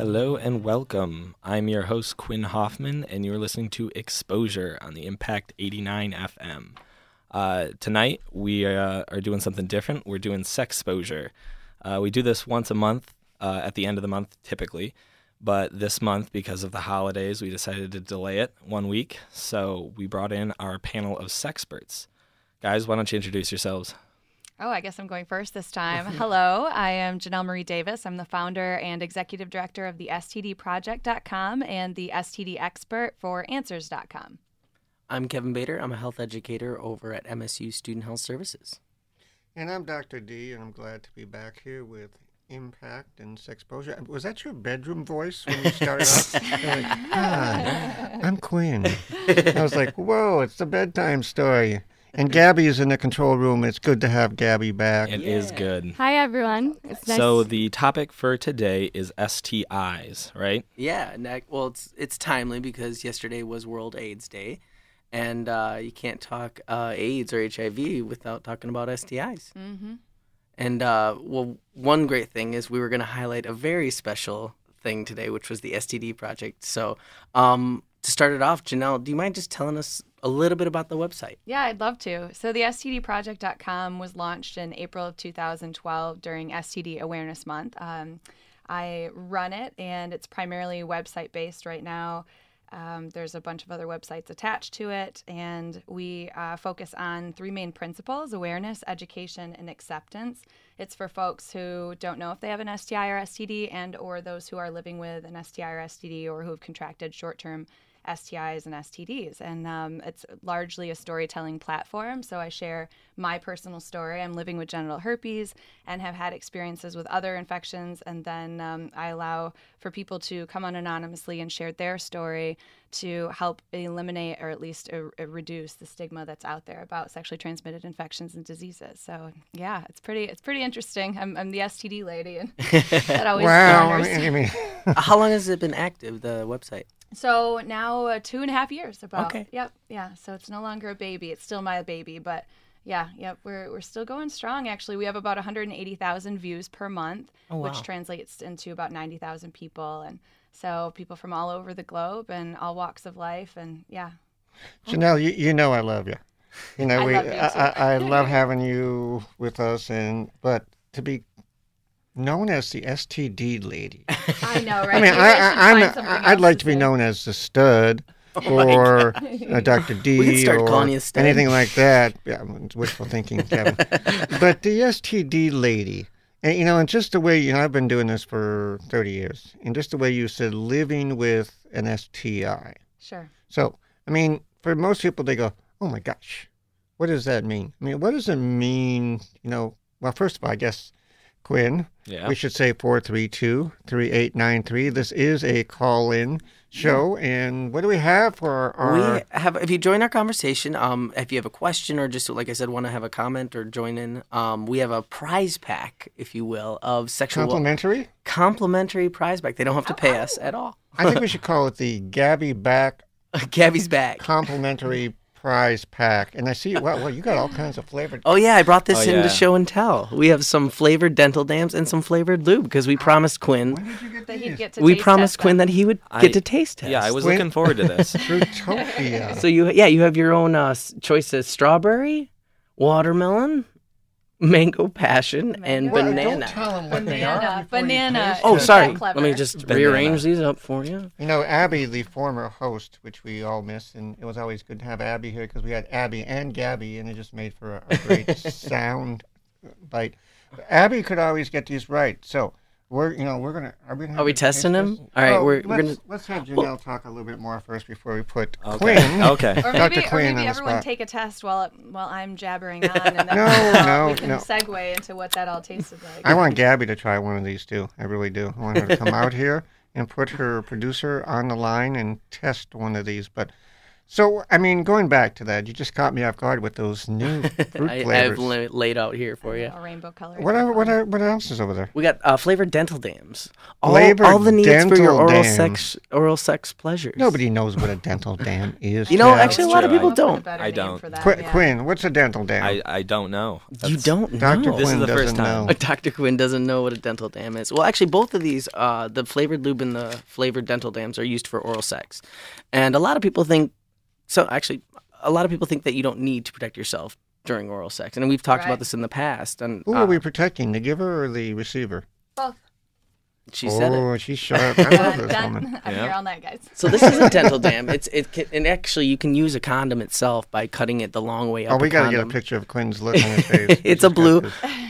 Hello and welcome. I'm your host, Quinn Hoffman, and you're listening to Exposure on the Impact 89 FM. Uh, tonight, we uh, are doing something different. We're doing sex exposure. Uh, we do this once a month uh, at the end of the month, typically. But this month, because of the holidays, we decided to delay it one week. So we brought in our panel of sexperts. Guys, why don't you introduce yourselves? Oh, I guess I'm going first this time. Hello, I am Janelle Marie Davis. I'm the founder and executive director of the STDproject.com and the STD expert for Answers.com. I'm Kevin Bader. I'm a health educator over at MSU Student Health Services. And I'm Dr. D, and I'm glad to be back here with Impact and Sex Exposure. Was that your bedroom voice when you started off? Like, Hi, I'm Quinn. I was like, whoa, it's the bedtime story. And Gabby is in the control room. It's good to have Gabby back. It is good. Hi, everyone. It's nice. So the topic for today is STIs, right? Yeah, and well, it's it's timely because yesterday was World AIDS Day, and uh, you can't talk uh, AIDS or HIV without talking about STIs. Mm-hmm. And uh, well, one great thing is we were going to highlight a very special thing today, which was the STD project. So um, to start it off, Janelle, do you mind just telling us a little bit about the website? Yeah, I'd love to. So, the STDproject.com was launched in April of 2012 during STD Awareness Month. Um, I run it, and it's primarily website based right now. Um, there's a bunch of other websites attached to it, and we uh, focus on three main principles awareness, education, and acceptance. It's for folks who don't know if they have an STI or STD, and or those who are living with an STI or STD or who have contracted short term STIs and STDs. And um, it's largely a storytelling platform. So I share my personal story. I'm living with genital herpes and have had experiences with other infections. And then um, I allow for people to come on anonymously and share their story to help eliminate or at least uh, reduce the stigma that's out there about sexually transmitted infections and diseases. So yeah, it's pretty it's pretty interesting. I'm, I'm the STD lady, and that always wow. I garners- mean, I mean, How long has it been active, the website? So now uh, two and a half years about. Okay. Yep. Yeah. So it's no longer a baby. It's still my baby, but yeah, yep. We're we're still going strong. Actually, we have about 180,000 views per month, Oh, wow. which translates into about 90,000 people, and so people from all over the globe and all walks of life, and yeah. Janelle, you, you know I love you. You know, I we, love you, I, too. I, I love having you with us, and but to be known as the STD lady. I know, right? I mean, I, I, I'm, I'd like to be known as the stud. Oh or uh, Dr. D We can start or calling you Stud. anything like that. Yeah, wishful thinking, Kevin. but the STD lady, and you know, and just the way you know, I've been doing this for 30 years, and just the way you said living with an STI. Sure. So, I mean, for most people, they go, "Oh my gosh, what does that mean?" I mean, what does it mean? You know, well, first of all, I guess Quinn, Yeah. we should say 432-3893. This is a call-in show, and what do we have for our? We have, if you join our conversation, um, if you have a question or just like I said, want to have a comment or join in, um, we have a prize pack, if you will, of sexual complimentary. complimentary prize pack. They don't have to pay us at all. I think we should call it the Gabby Back Gabby's back. Complimentary Prize Pack. And I see, well, well, you got all kinds of flavored. Oh yeah, I brought this Oh, in yeah. to show and tell. We have some flavored dental dams and some flavored lube because we promised Quinn. When did you get That he'd get to We taste promised test Quinn them. that he would I- get to taste test. Yeah, I was Wait. looking forward to this. Fruitopia. So you, yeah, you have your own uh, s- choice of strawberry, watermelon, mango passion, and Mango. Well, banana. Don't tell them what they are. Banana, banana. Oh, sorry. Let me just Banana. rearrange these up for you. You know, Abby, the former host, which we all miss, and it was always good to have Abby here because we had Abby and Gabby, and it just made for a, a great sound bite. Abby could always get these right. So, We're you know we're gonna are we, gonna Are we have a taste testing him? test? All right, Oh, we're- we're let's, gonna- let's have Janelle talk a little bit more first before we put Okay. Quinn. Okay. Or Dr. maybe, or maybe on the everyone spot. take a test while while I'm jabbering on, and then No, no, we can no. segue into what that all tasted like. I want Gabby to try one of these too. I really do. I want her to come out here and put her producer on the line and test one of these. But so, I mean, going back to that, you just caught me off guard with those new fruit I, flavors. I've la- laid out here for you. a rainbow color. what, are, what, are, what else is over there? We got uh, flavored dental dams. All, Flavored all the needs for your dental oral dams. sex oral sex pleasures. Nobody knows what a dental dam is. You know, Chad. actually, a lot of people Come up with don't. I don't. For that, Qu- yeah. Quinn, what's a dental dam? I, I don't know. You don't Dr. know. This is Quinn the doesn't first time. know. Dr. Quinn doesn't know what a dental dam is. Well, actually, both of these, uh, the flavored lube and the flavored dental dams, are used for oral sex. And a lot of people think, so actually, a lot of people think that you don't need to protect yourself during oral sex. And we've talked Right. about this in the past. And Who uh, are we protecting, the giver or the receiver? Both. She said it. oh, she's sharp. I love this done. woman. I'm Yeah. here all night, guys. So this is a dental dam. It's it can, and actually you can use a condom itself by cutting it the long way up. Oh, we got got to get a picture of Quinn's look on his face. it's a She's got blue.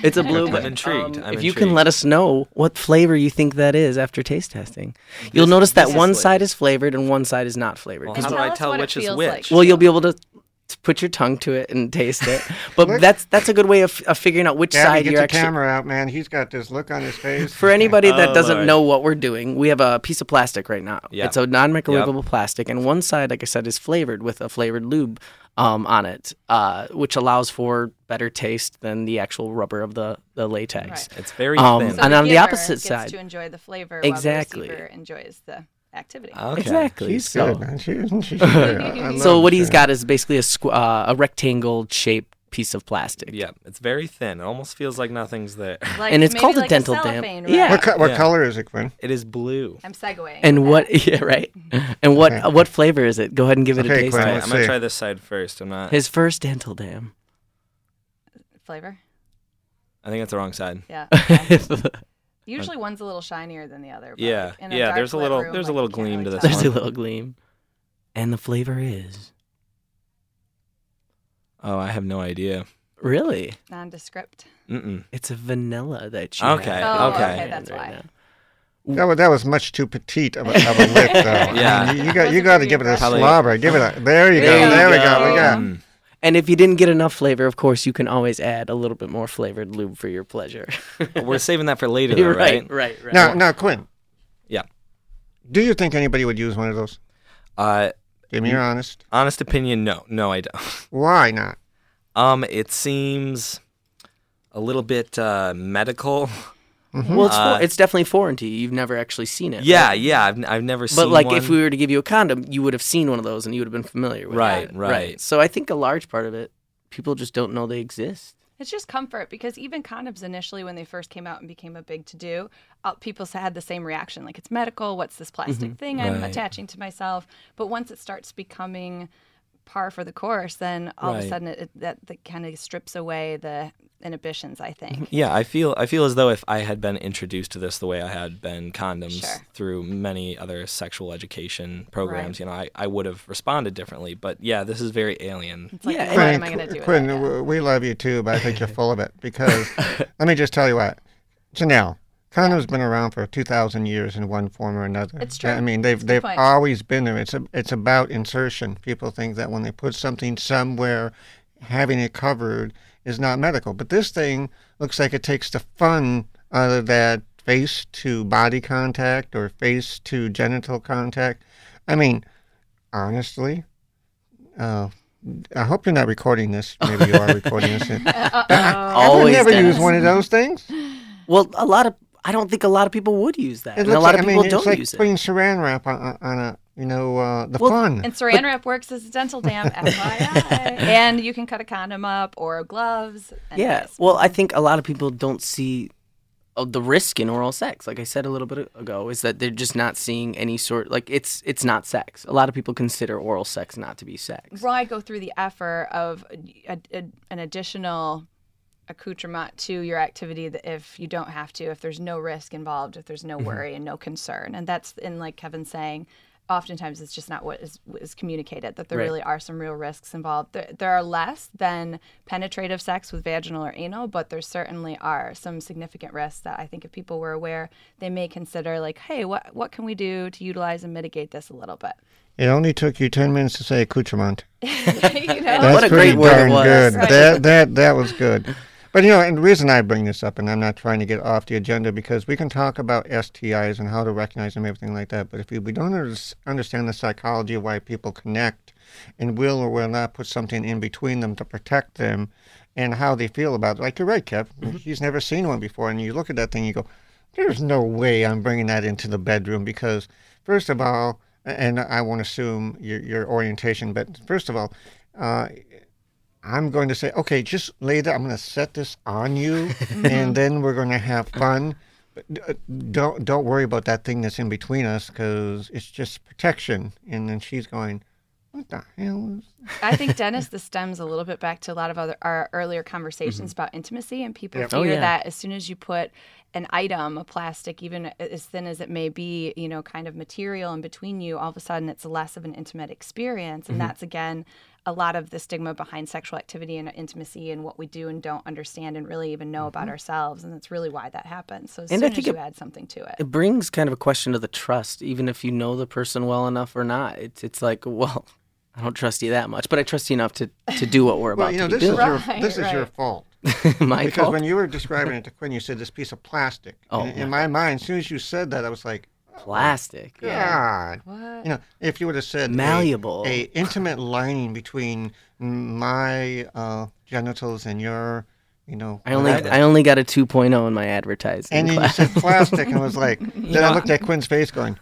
It's a blue. I'm but, intrigued. um, I'm if you can let us know what flavor you think that is after taste testing, you'll notice that this is one side is flavored and one side is not flavored. Well, 'Cause how do I tell which is which? like. Well, you'll be able to to put your tongue to it and taste it. But Look. that's that's a good way of, of figuring out which Gabby, side get you're the actually. camera out, man. He's got this look on his face. For anybody that Oh, doesn't Lord. know what we're doing, we have a piece of plastic right now. Yeah. It's a non-microwavable plastic, and one side, like I said, is flavored with a flavored lube um, on it, uh, which allows for better taste than the actual rubber of the the latex. Right. It's very Um, thin. So And the on the opposite gets side- to enjoy the flavor Exactly. while the receiver enjoys the activity. okay. Exactly. She's so, good, man. She, isn't she? She's good. I- I so love what he's Chad. got is basically a squ- uh, a rectangle shaped piece of plastic. Yeah, it's very thin. It almost feels like nothing's there. Like, And it's maybe called a like dental dam. cellophane Yeah. What, co- what Yeah. color is it, Quinn? It is blue. I'm segueing. And what? that. Yeah, right. And what? Okay. uh, what flavor is it? Go ahead and give it a taste. Quinn, Alright, I'm gonna try this side first. I'm not. His first dental dam. flavor? I think that's the wrong side. Yeah. okay. Usually one's a little shinier than the other. but, Yeah, like, in a yeah, dark there's a little- room, there's a little you can't gleam to this tell. There's a little gleam. And the flavor is Oh, I have no idea. really. Nondescript. Mm-mm. It's a vanilla that you Okay, have Oh, in your okay. that's right why. now. That was, that was much too petite of a, of a lick, though. I Yeah. mean, you, you got you got to give it a impressive. slobber. Give it a. There you go. There you There, we go. go. We got. Mm. And if you didn't get enough flavor, of course, you can always add a little bit more flavored lube for your pleasure. We're saving that for later, though, You're right? right, right, right. Now, now, Quinn. Yeah. Do you think anybody would use one of those? Uh, Give me your honest. honest opinion, no, no, I don't. Why not? Um, it seems a little bit uh, medical. Well, it's, Uh, for, it's definitely foreign to you. You've never actually seen it. Yeah, right? yeah, I've, I've never seen. It. But like, one. if we were to give you a condom, you would have seen one of those, and you would have been familiar with Right, it. right. Right. So I think a large part of it, people just don't know they exist. It's just comfort because even condoms initially, when they first came out and became a big to do, uh, people had the same reaction like, it's medical. What's this plastic thing I'm attaching to myself? But once it starts becoming par for the course, then all of a sudden it, it, that, that kind of strips away the inhibitions, I think. Yeah, I feel I feel as though if I had been introduced to this the way I had been condoms Sure. through many other sexual education programs, Right. you know, I, I would have responded differently. But yeah, this is very alien. It's like, Yeah, what Quinn, am I going to do with Quinn, that? Yeah. we love you too, but I think you're full of it because let me just tell you what, Janelle. Condoms been around for two thousand years in one form or another. It's true. I mean, they've good they've point. always been there. It's a, it's about insertion. People think that when they put something somewhere, having it covered is not medical. But this thing looks like it takes the fun out of that face to body contact or face to genital contact. I mean, honestly, uh, I hope you're not recording this. Maybe you are recording this. I would never Dennis. use one of those things. Well, a lot of I don't think a lot of people would use that, It and a lot like, of I mean, people don't like use it. putting saran wrap on, on- on a, you know, uh, the Well, fun. And saran wrap works as a dental dam, FYI. and you can cut a condom up or gloves. And Yeah. Well, I think a lot of people don't see uh, the risk in oral sex. Like I said a little bit ago, is that they're just not seeing any sort. Like it's it's not sex. A lot of people consider oral sex not to be sex. why go through the effort of a, a, an additional accoutrement to your activity that if you don't have to, if there's no risk involved, if there's no Mm-hmm. worry and no concern. And that's in like Kevin's saying, oftentimes it's just not what is, is communicated that there Right. really are some real risks involved. There, there are less than penetrative sex with vaginal or anal, but there certainly are some significant risks that I think if people were aware, they may consider like, hey, what what can we do to utilize and mitigate this a little bit? It only took you 10 minutes to say accoutrement. you know, That's What a pretty great word it darn was. good. Right. That, that, that was good. But, you know, and the reason I bring this up, and I'm not trying to get off the agenda, because we can talk about STIs and how to recognize them, everything like that. But if we, don't understand the psychology of why people connect and will or will not put something in between them to protect them and how they feel about it, like you're right, Kev. He's never seen one before. And you look at that thing, you go, there's no way I'm bringing that into the bedroom because, first of all, and I won't assume your, your orientation, but first of all, uh, I'm going to say, okay, just later, I'm going to set this on you, and then we're going to have fun. But uh, don't don't worry about that thing that's in between us because it's just protection. And then she's going, what the hell? Is... I think Dennis, this stems a little bit back to a lot of other our earlier conversations about intimacy, and people Yep. fear Oh, yeah. that as soon as you put an item, a plastic, even as thin as it may be, you know, kind of material in between you, all of a sudden it's less of an intimate experience, and that's again a lot of the stigma behind sexual activity and intimacy and what we do and don't understand and really even know about mm-hmm. ourselves, and that's really why that happens. So as And I soon as you it- add something to it, It brings kind of a question to the trust, even if you know the person well enough or not. It's it's like, well, I don't trust you that much, but I trust you enough to, to do what we're about Well, you know, to this be is doing. your Right, this is your fault My because fault. when you were describing it to Quinn, you said this piece of plastic. Oh, And in my mind, as soon as you said that, I was like, Plastic. God. what? You know, if you would have said Malleable. a, intimate lining between my uh, genitals and your, you know, I only whatever. I only got a 2.0 in my advertising and then you said plastic, and I was like, then I looked at Quinn's face, going,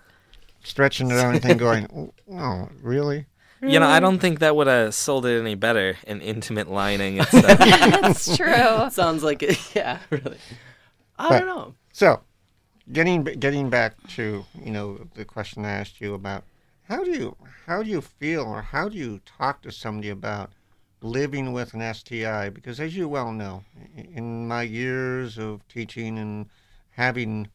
stretching it out and thing, going, oh, really? You know, I don't think that would have sold it any better. An intimate lining. It's, uh, That's true. Sounds like it. Yeah, really. I But- don't know. So, getting getting back to you know the question I asked you about how do you how do you feel or how do you talk to somebody about living with an STI? Because as you well know, in my years of teaching and having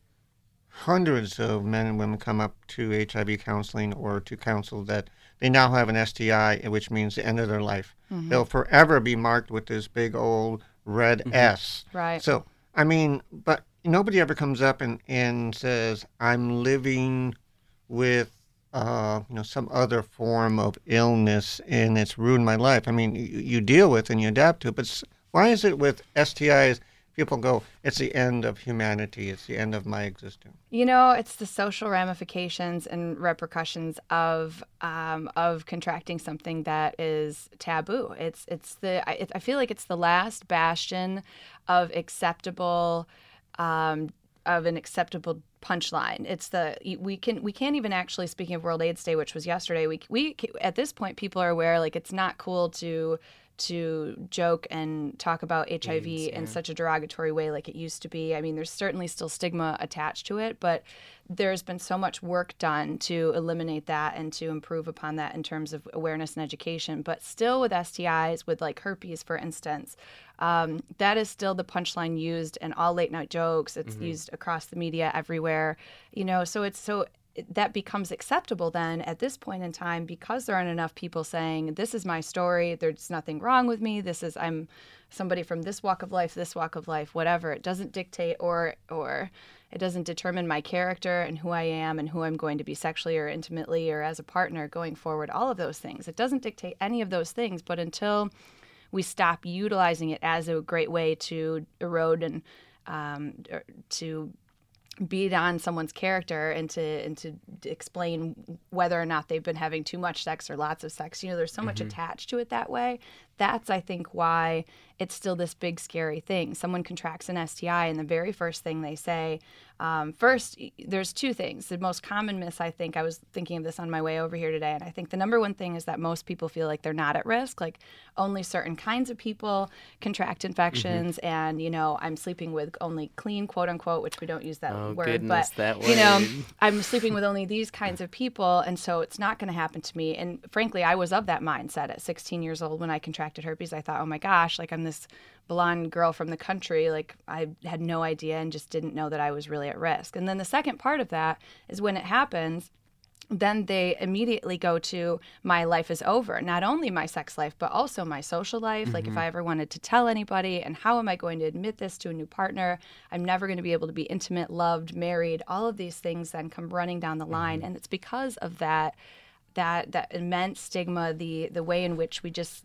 hundreds of men and women come up to HIV counseling or to counsel that they now have an STI, which means the end of their life. Mm-hmm. They'll forever be marked with this big old red mm-hmm. S. Right. So, I mean, but nobody ever comes up and, and says, I'm living with, uh, you know, some other form of illness and it's ruined my life. I mean, you, you deal with and you adapt to it, but why is it with STIs, people go, it's the end of humanity, it's the end of my existence? You know, it's the social ramifications and repercussions of um, of contracting something that is taboo. It's it's the I, I feel like it's the last bastion of acceptable um, of an acceptable punchline. It's the we can we can't even actually speaking of World AIDS Day, which was yesterday. We we at this point people are aware like it's not cool to to joke and talk about HIV in such a derogatory way like it used to be. I mean, there's certainly still stigma attached to it, but there's been so much work done to eliminate that and to improve upon that in terms of awareness and education. But still, with STIs, with like herpes, for instance, um, that is still the punchline used in all late night jokes. It's used across the media everywhere, you know. So it's so that becomes acceptable then at this point in time because there aren't enough people saying this is my story. There's nothing wrong with me. This is i'm somebody from this walk of life this walk of life whatever. It doesn't dictate or or it doesn't determine my character and who i am and who i'm going to be sexually or intimately or as a partner going forward all of those things. It doesn't dictate any of those things but until we stop utilizing it as a great way to erode and um, to beat on someone's character and to and to explain whether or not they've been having too much sex or lots of sex. You know, there's so much mm-hmm. attached to it that way. That's I think why it's still this big scary thing. Someone contracts an STI, and the very first thing they say, um, first, there's two things. The most common myth, I think, I was thinking of this on my way over here today, and I think the number one thing is that most people feel like they're not at risk. Like only certain kinds of people contract infections, and you know, I'm sleeping with only clean, quote unquote, which we don't use that Oh, word, goodness, but that you know. I'm sleeping with only these kinds of people, and so it's not going to happen to me. And frankly, I was of that mindset at 16 years old when I contracted herpes. I thought, oh my gosh, like I'm this blonde girl from the country. Like I had no idea and just didn't know that I was really at risk. And then the second part of that is when it happens. then they immediately go to my life is over. Not only my sex life, but also my social life. Like if mm-hmm. I ever wanted to tell anybody, and how am I going to admit this to a new partner? I'm never going to be able to be intimate, loved, married. All of these things then come running down the line, mm-hmm. and it's because of that that that immense stigma, the the way in which we just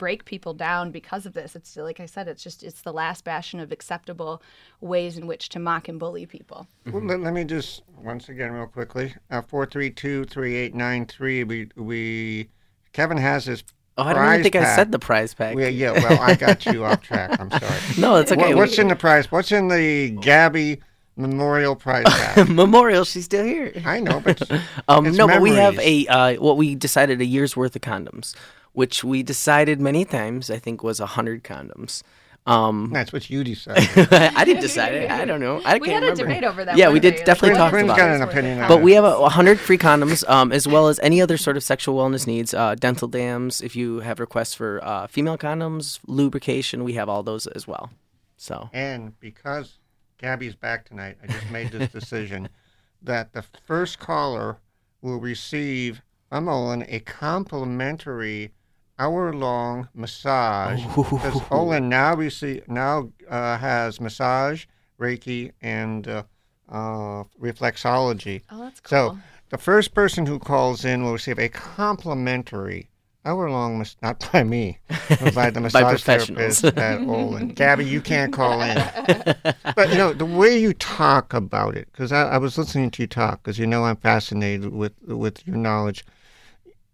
break people down because of this. It's like I said, it's just it's the last bastion of acceptable ways in which to mock and bully people. Well, let, let me just once again, real quickly, uh, four three two three eight nine three. We we Kevin has his. Oh, I don't even prize think I said the prize pack. Yeah, yeah. Well, I got you off track. I'm sorry. No, it's okay. What, what's in the prize? What's in the Gabby Memorial Prize pack? Memorial, she's still here. I know, but Um, It's no, but we have a uh, what we decided a year's worth of condoms, which we decided many times. I think was a hundred condoms. Um, that's what you decided. I didn't decide it. I don't know. I We can't had a remember. debate over that. Yeah, we did day, definitely what talk is Quinn's about got it. an worth opinion it? on But it. we have a, a hundred free condoms, um, as well as any other sort of sexual wellness needs, uh, dental dams. If you have requests for uh, female condoms, lubrication, we have all those as well. So And because Gabby's back tonight, I just made this decision that the first caller will receive from Olin a complimentary hour-long massage. Because Olin now receive now uh, has massage, Reiki, and uh, uh, reflexology. Oh, that's cool. So the first person who calls in will receive a complimentary hour-long, mas- not by me, but by the massage professionals. therapist at Olin. Gabby, you can't call in. But you know the way you talk about it, because I, I was listening to you talk, because you know I'm fascinated with with your knowledge.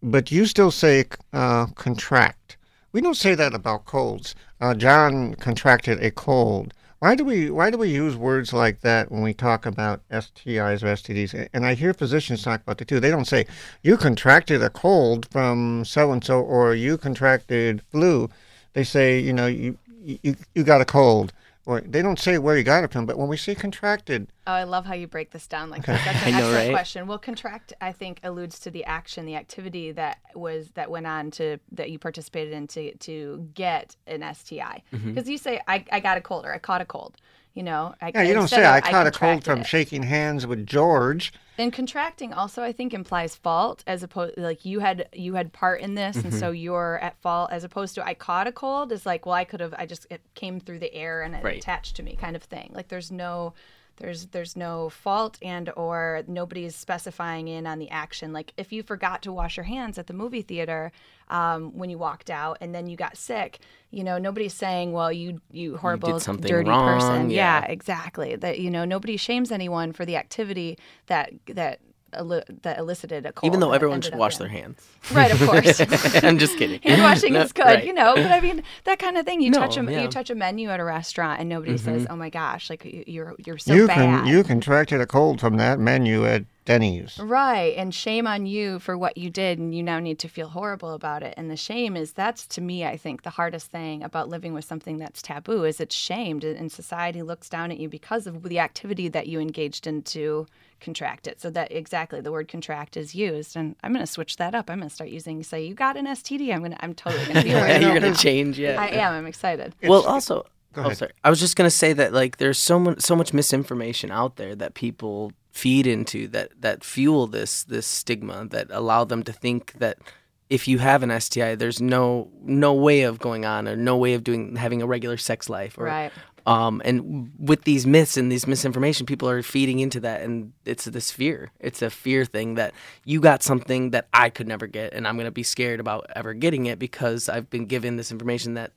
But you still say uh, contract. We don't say that about colds. Uh, John contracted a cold. Why do we Why do we use words like that when we talk about STIs or STDs? And I hear physicians talk about it too. They don't say you contracted a cold from so and so or you contracted flu. They say you know you you, you got a cold. Or they don't say where you got it from. But when we say contracted, Oh, I love how you break this down like this. That's an I know, excellent right? question. Well, contract, I think, alludes to the action, the activity that was that went on to that you participated in to to get an STI. Mm-hmm. Because you say, I, I got a cold or I caught a cold. You know, I, yeah, you don't say of, I caught a cold from it. shaking hands with George. And contracting also, I think, implies fault as opposed like you had you had part in this, and Mm-hmm. so you're at fault. As opposed to I caught a cold is like, well, I could have, I just it came through the air and it Right. attached to me, kind of thing. Like there's no, there's there's no fault and or nobody's specifying in on the action. Like if you forgot to wash your hands at the movie theater um, when you walked out and then you got sick, you know, nobody's saying, well, you you horrible something dirty wrong, person. yeah. yeah, exactly. That you know, nobody shames anyone for the activity that that that elicited a cold. even though everyone should wash in. their hands. Right, of course. I'm just kidding. Hand washing No, is good, right. you know. But I mean, that kind of thing. You No, touch a yeah. Mm-hmm. you touch a menu at a restaurant, and nobody says, "Oh my gosh, like you- you're you're so you bad." can you contracted a cold from that menu at Denny's. Right, and shame on you for what you did, and you now need to feel horrible about it. And the shame is that's to me, I think, the hardest thing about living with something that's taboo is it's shamed, and society looks down at you because of the activity that you engaged in to contract it. So that exactly the word contract is used, and I'm going to switch that up. I'm going to start using say you got an STD. I'm going to I'm totally going to be aware. You're gonna change, yeah. I am. I'm excited. well, also, Go oh, ahead. sorry. I was just gonna say that like there's so much so much misinformation out there that people feed into that that fuel this this stigma that allow them to think that if you have an STI, there's no no way of going on or no way of doing having a regular sex life. Or, Right. Um, and with these myths and these misinformation, people are feeding into that, and it's this fear. It's a fear thing that you got something that I could never get, and I'm gonna be scared about ever getting it because I've been given this information that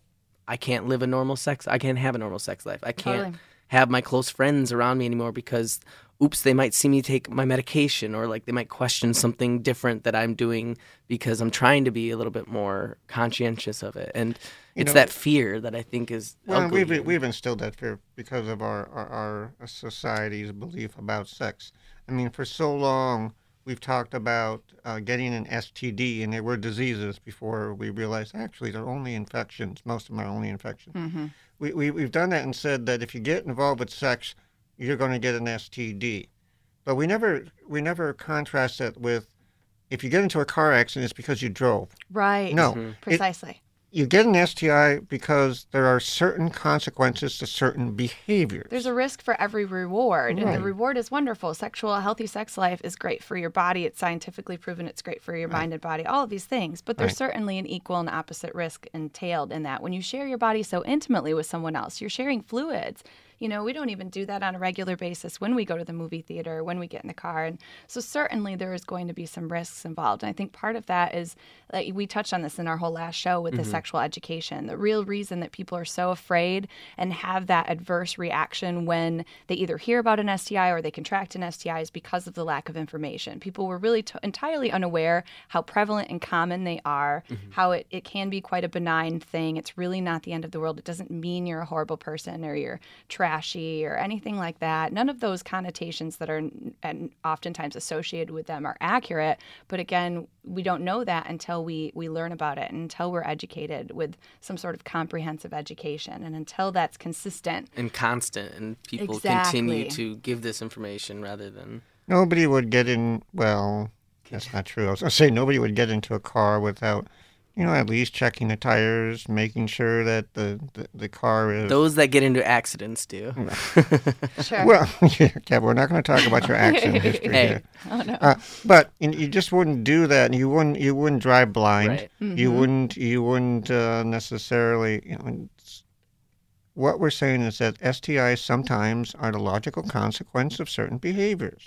I can't live a normal sex. I can't have a normal sex life. I can't Totally. Have my close friends around me anymore because, oops, they might see me take my medication or like they might question something different that I'm doing because I'm trying to be a little bit more conscientious of it. And it's know- that fear that I think is Well, we've we've instilled that fear because of our, our our society's belief about sex. I mean, for so long we've talked about uh, getting an STD, and they were diseases before we realized actually they're only infections. Most of them are only infections. We, we we've done that and said that if you get involved with sex, you're going to get an STD. But we never we never contrast that with if you get into a car accident, it's because you drove. Right. No, it- Precisely. You get an STI because there are certain consequences to certain behaviors. There's a risk for every reward, and the reward is wonderful. Sexual, a healthy sex life is great for your body. It's scientifically proven it's great for your mind and body, all of these things. But there's Right. certainly an equal and opposite risk entailed in that. When you share your body so intimately with someone else, you're sharing fluids. You know, we don't even do that on a regular basis when we go to the movie theater, when we get in the car. And so, certainly, there is going to be some risks involved. And I think part of that is like we touched on this in our whole last show with the mm-hmm. sexual education. The real reason that people are so afraid and have that adverse reaction when they either hear about an STI or they contract an STI is because of the lack of information. People were really t- entirely unaware how prevalent and common they are, mm-hmm. how it, it can be quite a benign thing. It's really not the end of the world. It doesn't mean you're a horrible person or you're trashy or anything like that. None of those connotations that are and oftentimes associated with them are accurate. But again, we don't know that until we, we learn about it and until we're educated with some sort of comprehensive education and until that's consistent. and constant, and people Exactly. continue to give this information rather than. Nobody would get in. Well, that's not true. I was going to say nobody would get into a car without, you know, at least checking the tires, making sure that the the, the car is. Those that get into accidents do. Sure. Well, yeah, Kev, we're not going to talk about your accident history Hey. here. oh, no. Uh, but you, you just wouldn't do that. and You wouldn't. You wouldn't drive blind. Right. You wouldn't. You wouldn't uh, necessarily. You know, what we're saying is that STIs sometimes are the logical consequence of certain behaviors.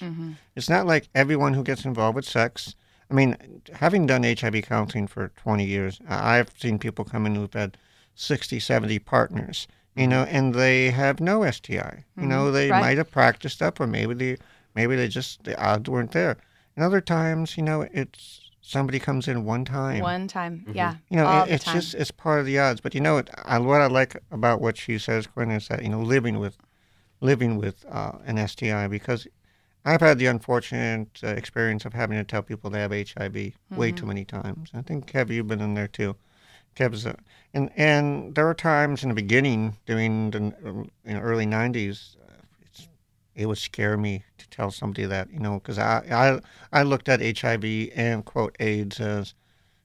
It's not like everyone who gets involved with sex. I mean, having done HIV counseling for 20 years, I- I've seen people come in who've had 60, 70 partners, you mm-hmm. know, and they have no STI. You know, mm-hmm. they Right. might have practiced up, or maybe they, maybe they just the odds weren't there. And other times, you know, it's somebody comes in one time. One time. Mm-hmm. Yeah. You know, all it, it's time. just it's part of the odds. But you know, what I, what I like about what she says, Quinn, is that you know, living with, living with uh, an STI because I've had the unfortunate uh, experience of having to tell people they have HIV way Mm-hmm. too many times. I think Kev, you've been in there too. Kev's, uh, and and there were times in the beginning during the um, you know, early '90s, uh, it's, it would scare me to tell somebody that you know because I, I I looked at HIV and quote AIDS as,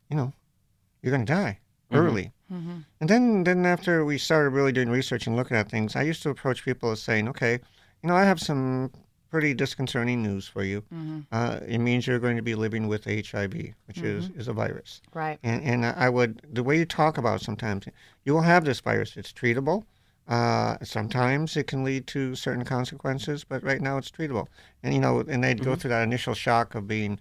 you know, you're going to die early. Mm-hmm. And then, then after we started really doing research and looking at things, I used to approach people as saying, okay, you know, I have some pretty disconcerting news for you. Mm-hmm. Uh, it means you're going to be living with HIV, which is, is a virus. Right. And, and I would, the way you talk about it sometimes, you will have this virus. It's treatable. Uh, sometimes it can lead to certain consequences, but right now it's treatable. And, you know, and they'd go through that initial shock of being,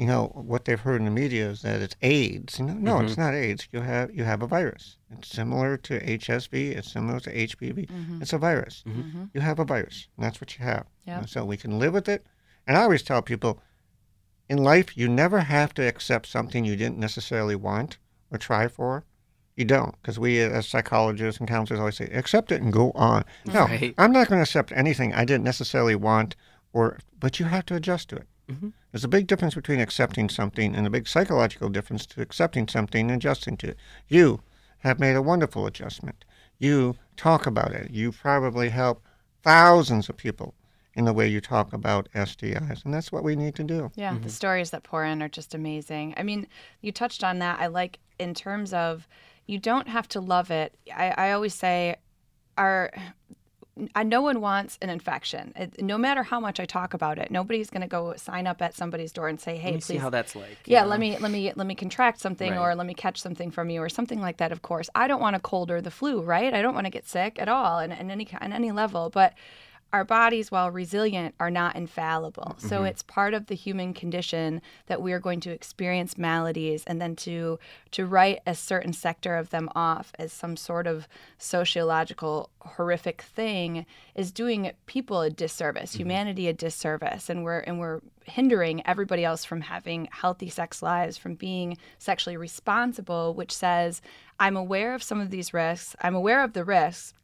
you know, what they've heard in the media is that it's AIDS. You know, no, it's mm-hmm. not AIDS. You have you have a virus. It's similar to HSV. It's similar to HPV. Mm-hmm. It's a virus. Mm-hmm. You have a virus, and that's what you have. You know, Yep. so we can live with it. And I always tell people, in life, you never have to accept something you didn't necessarily want or try for. You don't, because we as psychologists and counselors always say, accept it and go on. No, Right. I'm not going to accept anything I didn't necessarily want, or but you have to adjust to it. There's a big difference between accepting something and a big psychological difference to accepting something and adjusting to it. You have made a wonderful adjustment. You talk about it. You probably help thousands of people in the way you talk about STIs, and that's what we need to do. Yeah, the mm-hmm. stories that pour in are just amazing. I mean, you touched on that. I like in terms of you don't have to love it. I, I always say, our I, no one wants an infection. It, no matter how much I talk about it, nobody's going to go sign up at somebody's door and say, "Hey, Let me please." see how that's like. yeah, know? let me let me let me contract something Right. or let me catch something from you or something like that. Of course, I don't want a cold or the flu, right? I don't want to get sick at all, and in any on any level. But our bodies, while resilient, are not infallible. So mm-hmm. it's part of the human condition that we are going to experience maladies, and then to to write a certain sector of them off as some sort of sociological horrific thing is doing people a disservice, mm-hmm. humanity a disservice, and we're and we're hindering everybody else from having healthy sex lives, from being sexually responsible, which says I'm aware of some of these risks, I'm aware of the risks.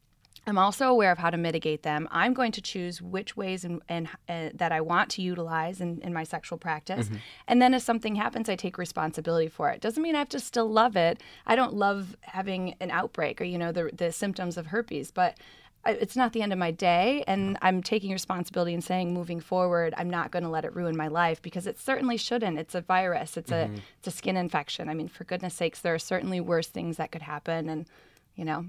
I'm also aware of how to mitigate them. I'm going to choose which ways and, and uh, that I want to utilize in, in my sexual practice. Mm-hmm. And then if something happens, I take responsibility for it. Doesn't mean I have to still love it. I don't love having an outbreak or, you know, the, the symptoms of herpes, but it's not the end of my day, and mm-hmm. I'm taking responsibility and saying, moving forward, I'm not going to let it ruin my life because it certainly shouldn't. It's a virus. It's a mm-hmm. it's a skin infection. I mean, for goodness sakes, there are certainly worse things that could happen, and you know,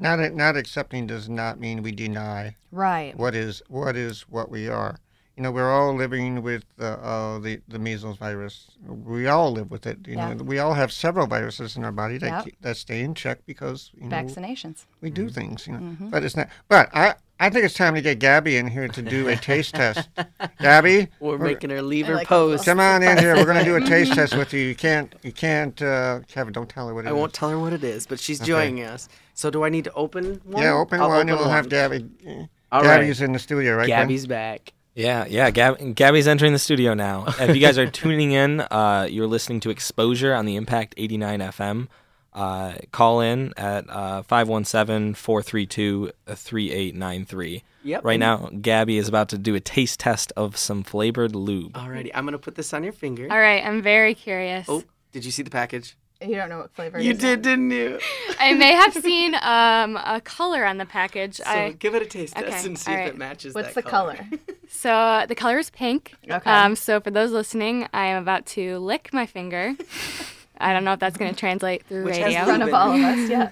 Not not accepting does not mean we deny right. what is what is what we are. You know, we're all living with uh, uh, the the measles virus. We all live with it. You Yeah. know, we all have several viruses in our body that Yep. keep, that stay in check because you know Vaccinations. we Mm-hmm. do things. You know, but it's not. But I I think it's time to get Gabby in here to do a taste test. Gabby, We're we're- making her leave her like post. Come on in here. We're going to do a taste test with you. You can't, you can't, uh, Kevin, don't tell her what it I is. won't tell her what it is, but she's joining us. So do I need to open one? Yeah, open I'll one and we'll one. have Gabby. All right. Gabby's in the studio, right? Gwen? Gabby's back. Yeah, yeah. Gab- Gabby's entering the studio now. if you guys are tuning in, uh, you're listening to Exposure on the Impact 89 FM. Uh, call in at uh, 517 432 3893. Yep. Right now, Gabby is about to do a taste test of some flavored lube. Alrighty, I'm gonna put this on your finger. All right, I'm very curious. Oh, did you see the package? You don't know what flavor it You is. did, didn't you? I may have seen um, a color on the package. So I give it a taste test and see all if right. it matches. What's that the color? so uh, the color is pink. Okay. Um, so for those listening, I am about to lick my finger. I don't know if that's going to translate through Which has radio. In front of all of us, yeah.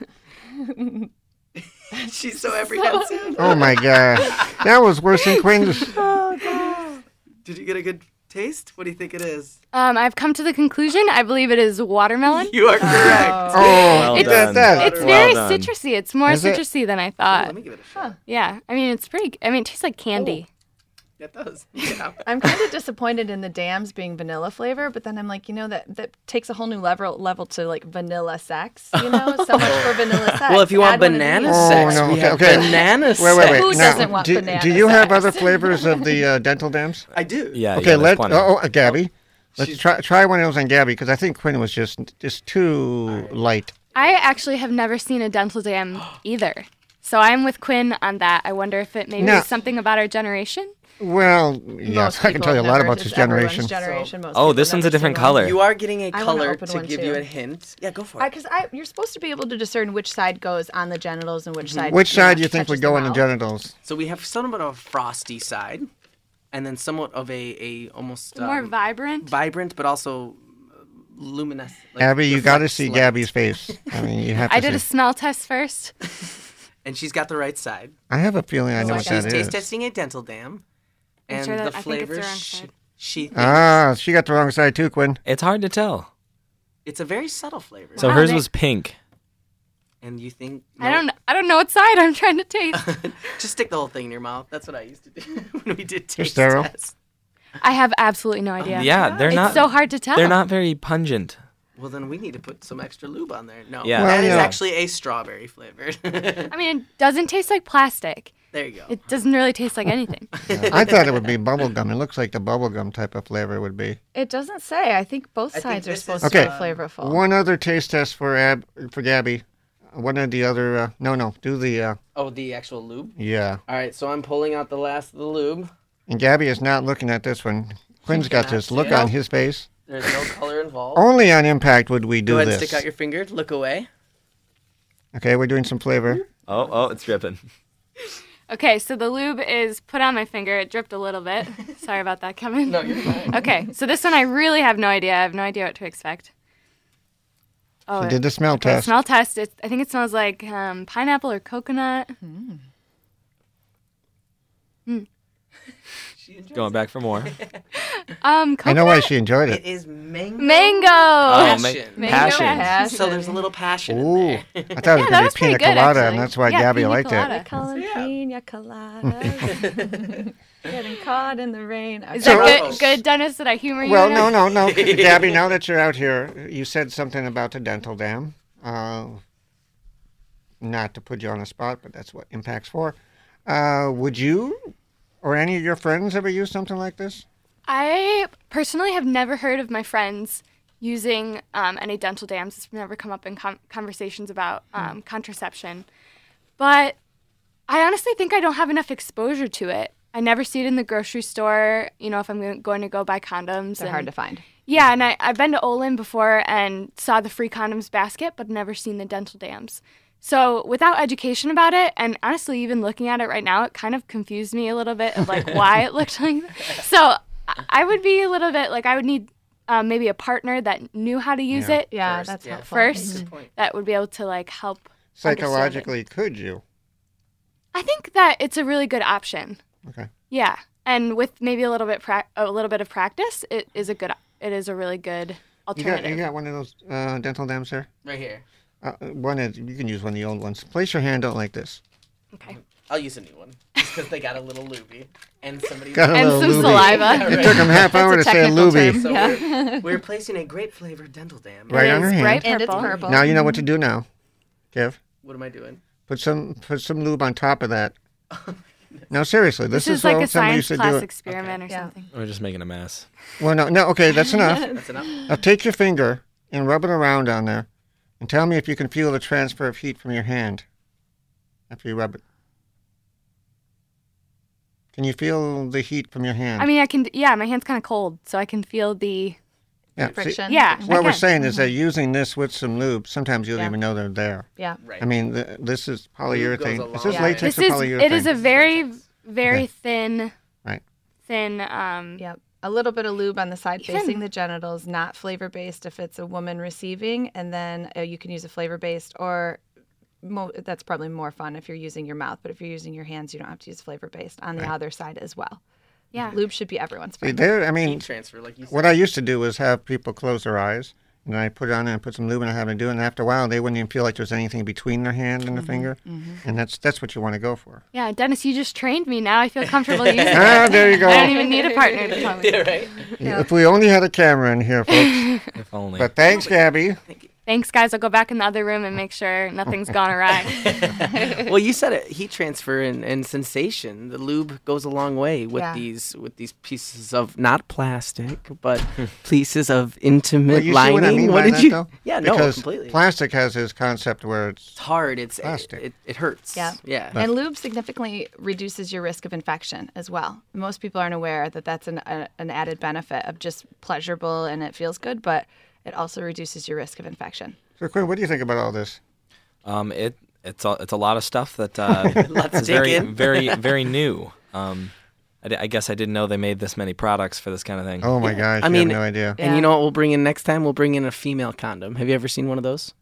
She's so apprehensive. Oh my gosh, that was worse than Quinn's. Did you get a good taste? What do you think it is? Um, I've come to the conclusion. I believe it is watermelon. You are correct. Oh, Well look done. that. It's very done. citrusy. It's more Is it? citrusy than I thought. Let me give it a shot. Yeah, I mean it's pretty. I mean it tastes like candy. It does. Yeah. I'm kind of disappointed in the dams being vanilla flavor, but then I'm like, you know, that that takes a whole new level level to like vanilla sex. You know, so much for vanilla sex. Well, if you want Add one of banana these. Oh, sex, no, we okay, have okay. banana sex. wait, wait. Who now, doesn't want do, banana do you have sex? other flavors of the uh, dental dams? I do. Yeah. Okay, yeah, let let. oh, oh, Gabby. Let's She's- try try one of those on Gabby because I think Quinn was just just too light. I actually have never seen a dental dam either. So I'm with Quinn on that. I wonder if it maybe No. is something about our generation. Well, yes, I can tell you a lot about this generation. generation. Most Oh, this one's a different color. You are getting a I color to one, give too. you a hint. Yeah, go for it. Because I, you're supposed to be able to discern which side goes on the genitals and which side. Which side do you think would go on the genitals? So we have somewhat of a frosty side, and then somewhat of a, a almost More um, vibrant. vibrant, but also uh, luminous. like Abby, you got to see light. Gabby's face. I mean, you have to I did a smell test first. and she's got the right side. I have a feeling I know So what she's that taste is. testing a dental dam, I'm and sure the I think it's the flavors wrong sh- side. she Ah, she got the wrong side too, Quinn. It's hard to tell. it's a very subtle flavor. So Wow, hers they- was pink. and you think I don't. I don't know what side I'm trying to taste. just stick the whole thing in your mouth. That's what I used to do when we did taste sterile. tests. I have absolutely no idea. Yeah, they're it's not. so hard to tell. They're not very pungent. Well, then we need to put some extra lube on there. No, Yeah. that is Well, yeah. actually a strawberry flavored. I mean, it doesn't taste like plastic. There you go. It doesn't really taste like anything. I thought it would be bubblegum. It looks like the bubblegum type of flavor would be. It doesn't say. I think both I think sides are supposed is, to be Okay. flavorful. One other taste test for Ab for Gabby. One of the other. Uh, no, no. Do the. Uh, oh, the actual lube. yeah. All right, so I'm pulling out the last of the lube. And Gabby is not looking at this one. Quinn's got this look it. on his face. There's no color involved. Only on impact would we do Go ahead this. and stick out your finger. Look away. Okay, we're doing some flavor. Oh, oh, it's dripping. Okay, so the lube is put on my finger. It dripped a little bit. Sorry about that, Kevin. No, you're fine. Okay, so this one I really have no idea. I have no idea what to expect. Oh, She did the smell okay, test. smell test. It, I think it smells like um, pineapple or coconut. Going back for more. Um, coconut. I know why she enjoyed It it. is mango. Mango. Oh, ma- Passion. Mango passion. passion. So there's a little passion in Ooh, there. I thought it was Yeah, going to be pretty pina good, colada, actually. and that's why Yeah, Gabby pina liked colada. it. Calling pina coladas. Getting caught in the rain. Is So- that Gross. good, good, Dennis? Did I humor you? Well, enough? no, no, no. Gabby, now that you're out here, you said something about the dental dam. Uh, not to put you on the spot, but that's what Impact's for. Uh, would you or any of your friends ever use something like this? I personally have never heard of my friends using um, any dental dams. It's never come up in com- conversations about um, contraception. But I honestly think I don't have enough exposure to it. I never see it in the grocery store, you know, if I'm going to go buy condoms. They're and- hard to find. Yeah, and I, I've been to Olin before and saw the free condoms basket, but never seen the dental dams. So without education about it, and honestly, even looking at it right now, it kind of confused me a little bit of like why it looked like. So I- I would be a little bit like I would need um, maybe a partner that knew how to use Yeah. it Yeah, First, that's yeah. helpful. first. Good point. That would be able to like help. Psychologically, could you? I think that it's a really good option. Okay. Yeah, and with maybe a little bit pra- a little bit of practice, it is a good. It is a really good You alternative. got you got one of those uh, dental dams there. Right here. Uh, one is you can use one of the old ones. Place your hand out like this. okay. I'll use a new one because they got a little looby and somebody. Got a And little some looby. saliva. It took them half hour to say a technical looby. So Yeah. we're, we're placing a grape flavored dental dam. Right on her hand. bright And it's purple. purple. Now you know what to do now, Kev. What am I doing? Put some put some lube on top of that. No, seriously, this, This, is, like a science class do it. experiment or Yeah. something. We're just making a mess. Well, no, no, okay, that's enough. That's enough. Now take your finger and rub it around on there, and tell me if you can feel the transfer of heat from your hand after you rub it. Can you feel the heat from your hand? I mean, I can. Yeah, my hand's kind of cold, so I can feel the. yeah, see, Friction. Yeah. what we're Okay. saying is that using this with some lube, sometimes you don't Yeah. even know they're there. Yeah. Right. I mean, th this is Lube goes a polyurethane. long Is this way. latex This or is. polyurethane? It is a very, very Okay. thin. Right. Thin. Um. Yep. A little bit of lube on the side Even- facing the genitals, not flavor based if it's a woman receiving, and then uh, you can use a flavor based or mo- that's probably more fun if you're using your mouth, but if you're using your hands, you don't have to use flavor based on the other side as well. Yeah. Lube should be everyone's See, friend. there, I mean, Heat transfer, like you said. what I used to do was have people close their eyes, and I put it on there and put some lube and I have them do it. And after a while, they wouldn't even feel like there's anything between their hand and the finger, and that's that's what you want to go for. Yeah, Dennis, you just trained me. Now I feel comfortable using it. ah, there you go. I don't even need a partner to tell me. yeah, right. If we only had a camera in here, folks. If only. but thanks, Gabby. Thanks, guys. I'll go back in the other room and make sure nothing's gone awry. well, you said it. Heat transfer and, and sensation. The lube goes a long way with Yeah. these with these pieces of not plastic, but pieces of intimate Well, you see lining. what I mean by did that, you? though? Yeah, no, completely. plastic has this concept where it's it's hard. It's Plastic. It, it, it hurts. Yeah. Yeah. And lube significantly reduces your risk of infection as well. Most people aren't aware that that's an, a, an added benefit of just pleasurable and it feels good, but it also reduces your risk of infection. so. Quinn, what do you think about all this? Um, it it's a, it's a lot of stuff that uh, Let's is very very very new. Um, I, I guess I didn't know they made this many products for this kind of thing. Oh my gosh, I you mean- have no idea. And you know what we'll bring in next time? We'll bring in a female condom. Have you ever seen one of those?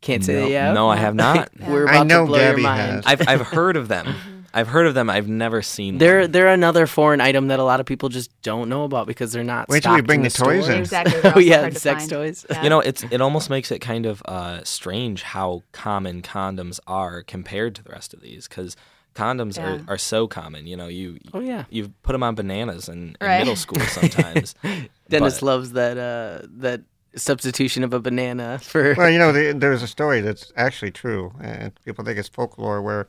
Can't say no, that you have. no, I have not. We're I about know to blow Gabby your mind. has. I've I've heard of them. I've heard of them. I've never seen They're them. they're another foreign item that a lot of people just don't know about because they're not. Wait till we bring in the toys in. Exactly. oh yeah, hard to sex find. toys. Yeah. You know, it's it almost makes it kind of uh, strange how common condoms are compared to the rest of these because condoms Yeah. are, are so common. You know, you Oh yeah. you put them on bananas in, in middle school sometimes. Dennis But- loves that uh that substitution of a banana for Well, you know, the, there's a story that's actually true, and people think it's folklore. Where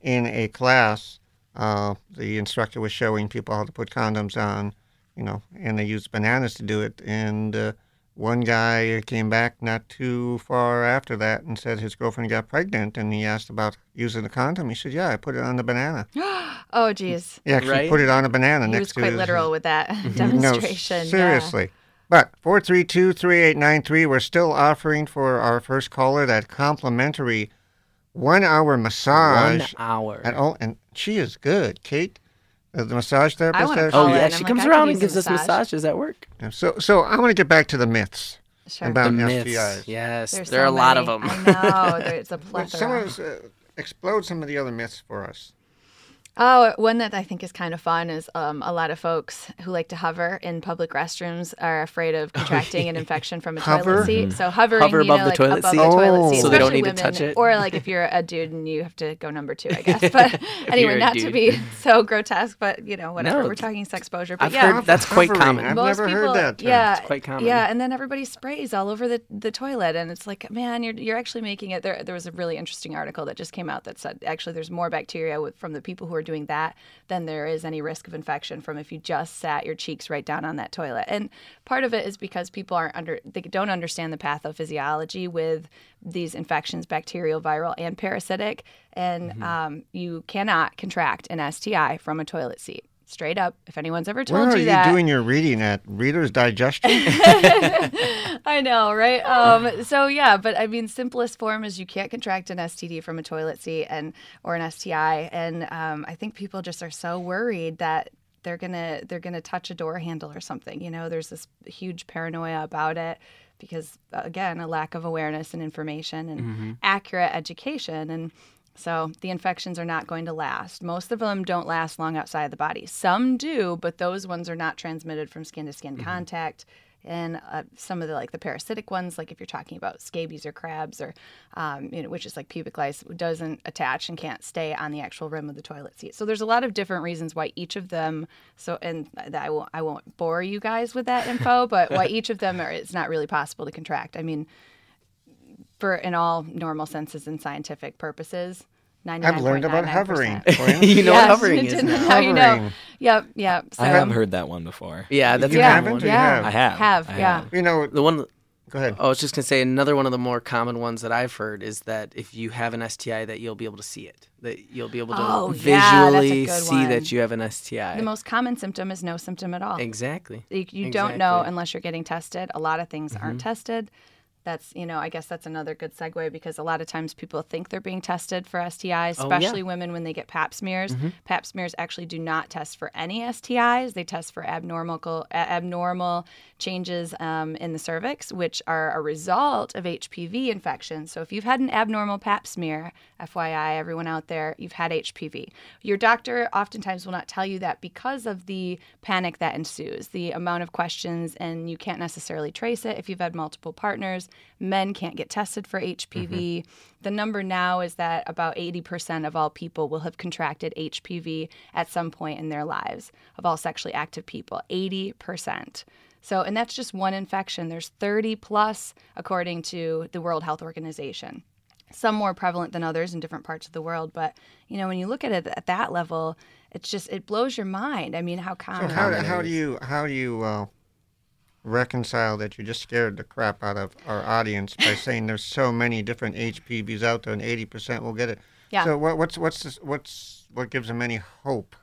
in a class, uh, the instructor was showing people how to put condoms on, you know, and they used bananas to do it. And uh, one guy came back not too far after that and said his girlfriend got pregnant, and he asked about using the condom. He said, "Yeah, I put it on the banana." Oh, geez. He actually Right? put it on a banana He next was to quite his, literal with that No, demonstration. yeah. seriously. But 432-3893, we're still offering for our first caller that complimentary one-hour massage. one hour. at all. And she is good, Kate, uh, the massage therapist. wanna there. call Oh in. yeah, I'm she like, comes I around and a gives us massage. massages at work. Yeah, So, so I want to get back to the myths Sure. about The myths. STIs. Yes, There's there are so a lot many. of them. I know. There's a Some plethora. of us, uh, explode some of the other myths for us. Oh, one that I think is kind of fun is um, a lot of folks who like to hover in public restrooms are afraid of contracting an infection from a Hover? toilet seat. So hovering, Hover you know, above the like toilet above seat? the toilet seat, Oh. So they don't especially need to women, touch it? Or like if you're a dude and you have to go number two, I guess. But anyway, you're not to be so grotesque, but you know, whatever. No, We're talking sex exposure, but I've yeah. heard that's quite Hovering. common. I've most never heard that term. Yeah, It's quite common. Yeah, and then everybody sprays all over the, the toilet, and it's like, man, you're you're actually making it. There, there was a really interesting article that just came out that said actually there's more bacteria with, from the people who are doing that than there is any risk of infection from if you just sat your cheeks right down on that toilet. And part of it is because people aren't under they don't understand the pathophysiology with these infections, bacterial, viral, and parasitic, and Mm-hmm. um, you cannot contract an STI from a toilet seat. Straight up, if anyone's ever told Where are you you doing your reading at? Reader's Digestion? I know, right? Um, so yeah, but I mean, simplest form is you can't contract an STD from a toilet seat and or an STI, and um, I think people just are so worried that they're gonna they're gonna touch a door handle or something. You know, there's this huge paranoia about it because again, a lack of awareness and information and accurate education and. So the infections are not going to last. Most of them don't last long outside of the body. Some do, but those ones are not transmitted from skin to skin contact. And uh, some of the like the parasitic ones, like if you're talking about scabies or crabs, or um, you know, which is like pubic lice, doesn't attach and can't stay on the actual rim of the toilet seat. So there's a lot of different reasons why each of them. So and I won't I won't bore you guys with that info, but why each of them are it's not really possible to contract. I mean, for in all normal senses and scientific purposes. I've learned about hovering. You know Yes, what hovering is didn't now. know, you know. Hovering. Yep, yep. So, I have heard that one before. Yeah, that's You a yeah, common haven't? one. You yeah, have. I have. Have, I yeah. have. You know, The one go ahead. I was just gonna say another one of the more common ones that I've heard is that if you have an STI, that you'll be able to see it. That you'll be able to Oh, yeah, that's a visually good see one. that you have an STI. The most common symptom is no symptom at all. exactly. You, you don't know unless you're getting tested. A lot of things aren't mm-hmm. tested. That's, you know, I guess that's another good segue because a lot of times people think they're being tested for STIs, Oh, yeah. especially women when they get pap smears. Pap smears actually do not test for any STIs. They test for abnormal abnormal changes um, in the cervix, which are a result of HPV infection. So if you've had an abnormal pap smear, FYI, everyone out there, you've had HPV. Your doctor oftentimes will not tell you that because of the panic that ensues, the amount of questions, and you can't necessarily trace it if you've had multiple partners. Men can't get tested for HPV. The number now is that about 80% of all people will have contracted HPV at some point in their lives, of all sexually active people. 80%. So, and that's just one infection. There's 30 plus, according to the World Health Organization some more prevalent than others in different parts of the world. But you know, when you look at it at that level, it's just it blows your mind. I mean, how So common? how, common how do you how do you uh, reconcile that you just scared the crap out of our audience by saying there's so many different HPVs out there and 80% will get it? Yeah. So what, what's what's this, what's what gives them any hope?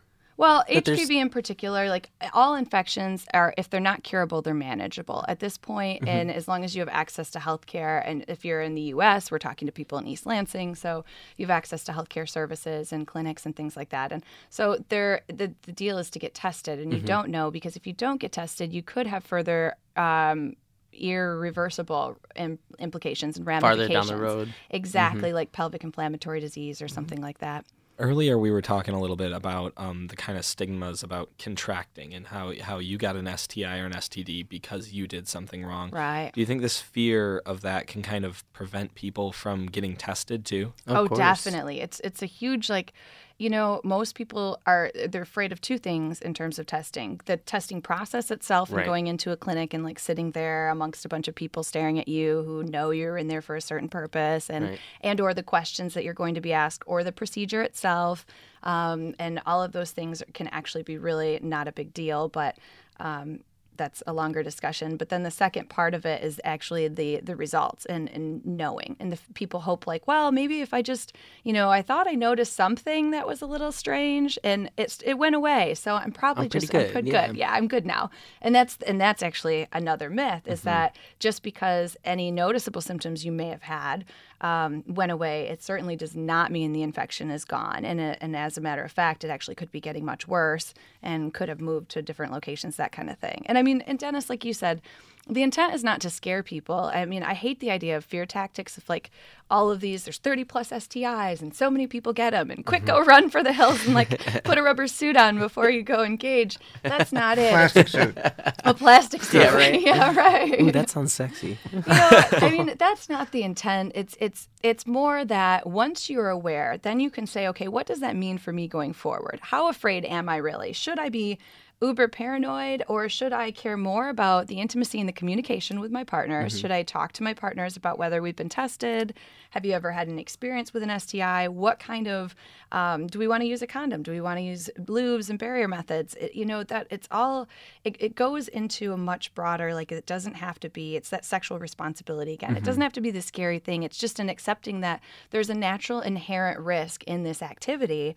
Well, there's- HPV in particular, like all infections are, if they're not curable, they're manageable at this point. point, And as long as you have access to healthcare, and if you're in the U.S., we're talking to people in East Lansing, so you have access to healthcare services and clinics and things like that. And so there, the, the deal is to get tested, and you mm-hmm. don't know because if you don't get tested, you could have further. Um, irreversible Im- implications and ramifications. Farther down the road. Mm-hmm. Exactly, like pelvic inflammatory disease or something like that. Earlier, we were talking a little bit about um, the kind of stigmas about contracting and how how you got an STI or an STD because you did something wrong. Right. Do you think this fear of that can kind of prevent people from getting tested too? Of oh, course. definitely. It's it's a huge like, you know, most people are they're afraid of two things in terms of testing: the testing process itself and going into a clinic and like sitting there amongst a bunch of people staring at you who know you're in there for a certain purpose, and Right. and or the questions that you're going to be asked, or the procedure itself, um, and all of those things can actually be really not a big deal, but. Um, that's a longer discussion. But then the second part of it is actually the the results and, and knowing. And the f- people hope like, well, maybe if I just, you know, I thought I noticed something that was a little strange, and it's it went away. So I'm probably I'm pretty just I'm good, good, yeah. good. Yeah, I'm good now. And that's and that's actually another myth is mm-hmm. that just because any noticeable symptoms you may have had um, went away, it certainly does not mean the infection is gone. And, it, and as a matter of fact, it actually could be getting much worse and could have moved to different locations, that kind of thing. And I mean, and Dennis, like you said, the intent is not to scare people. I mean, I hate the idea of fear tactics of like all of these, there's 30 plus STIs and so many people get them and quick mm-hmm. go run for the hills and like put a rubber suit on before you go engage. That's not it. Plastic suit. A plastic suit. Yeah, right. yeah, right Ooh, that sounds sexy. you know, I mean, that's not the intent. It's it's it's more that once you're aware, then you can say, okay, what does that mean for me going forward? How afraid am I really? Should I be uber paranoid or should I care more about the intimacy and the communication with my partners? Should I talk to my partners about whether we've been tested? Have you ever had an experience with an STI? What kind of um, do we want to use a condom? Do we want to use lubes and barrier methods? It, you know that it's all it, it goes into a much broader like it doesn't have to be. It's that sexual responsibility again. It doesn't have to be the scary thing. It's just an accepting that there's a natural inherent risk in this activity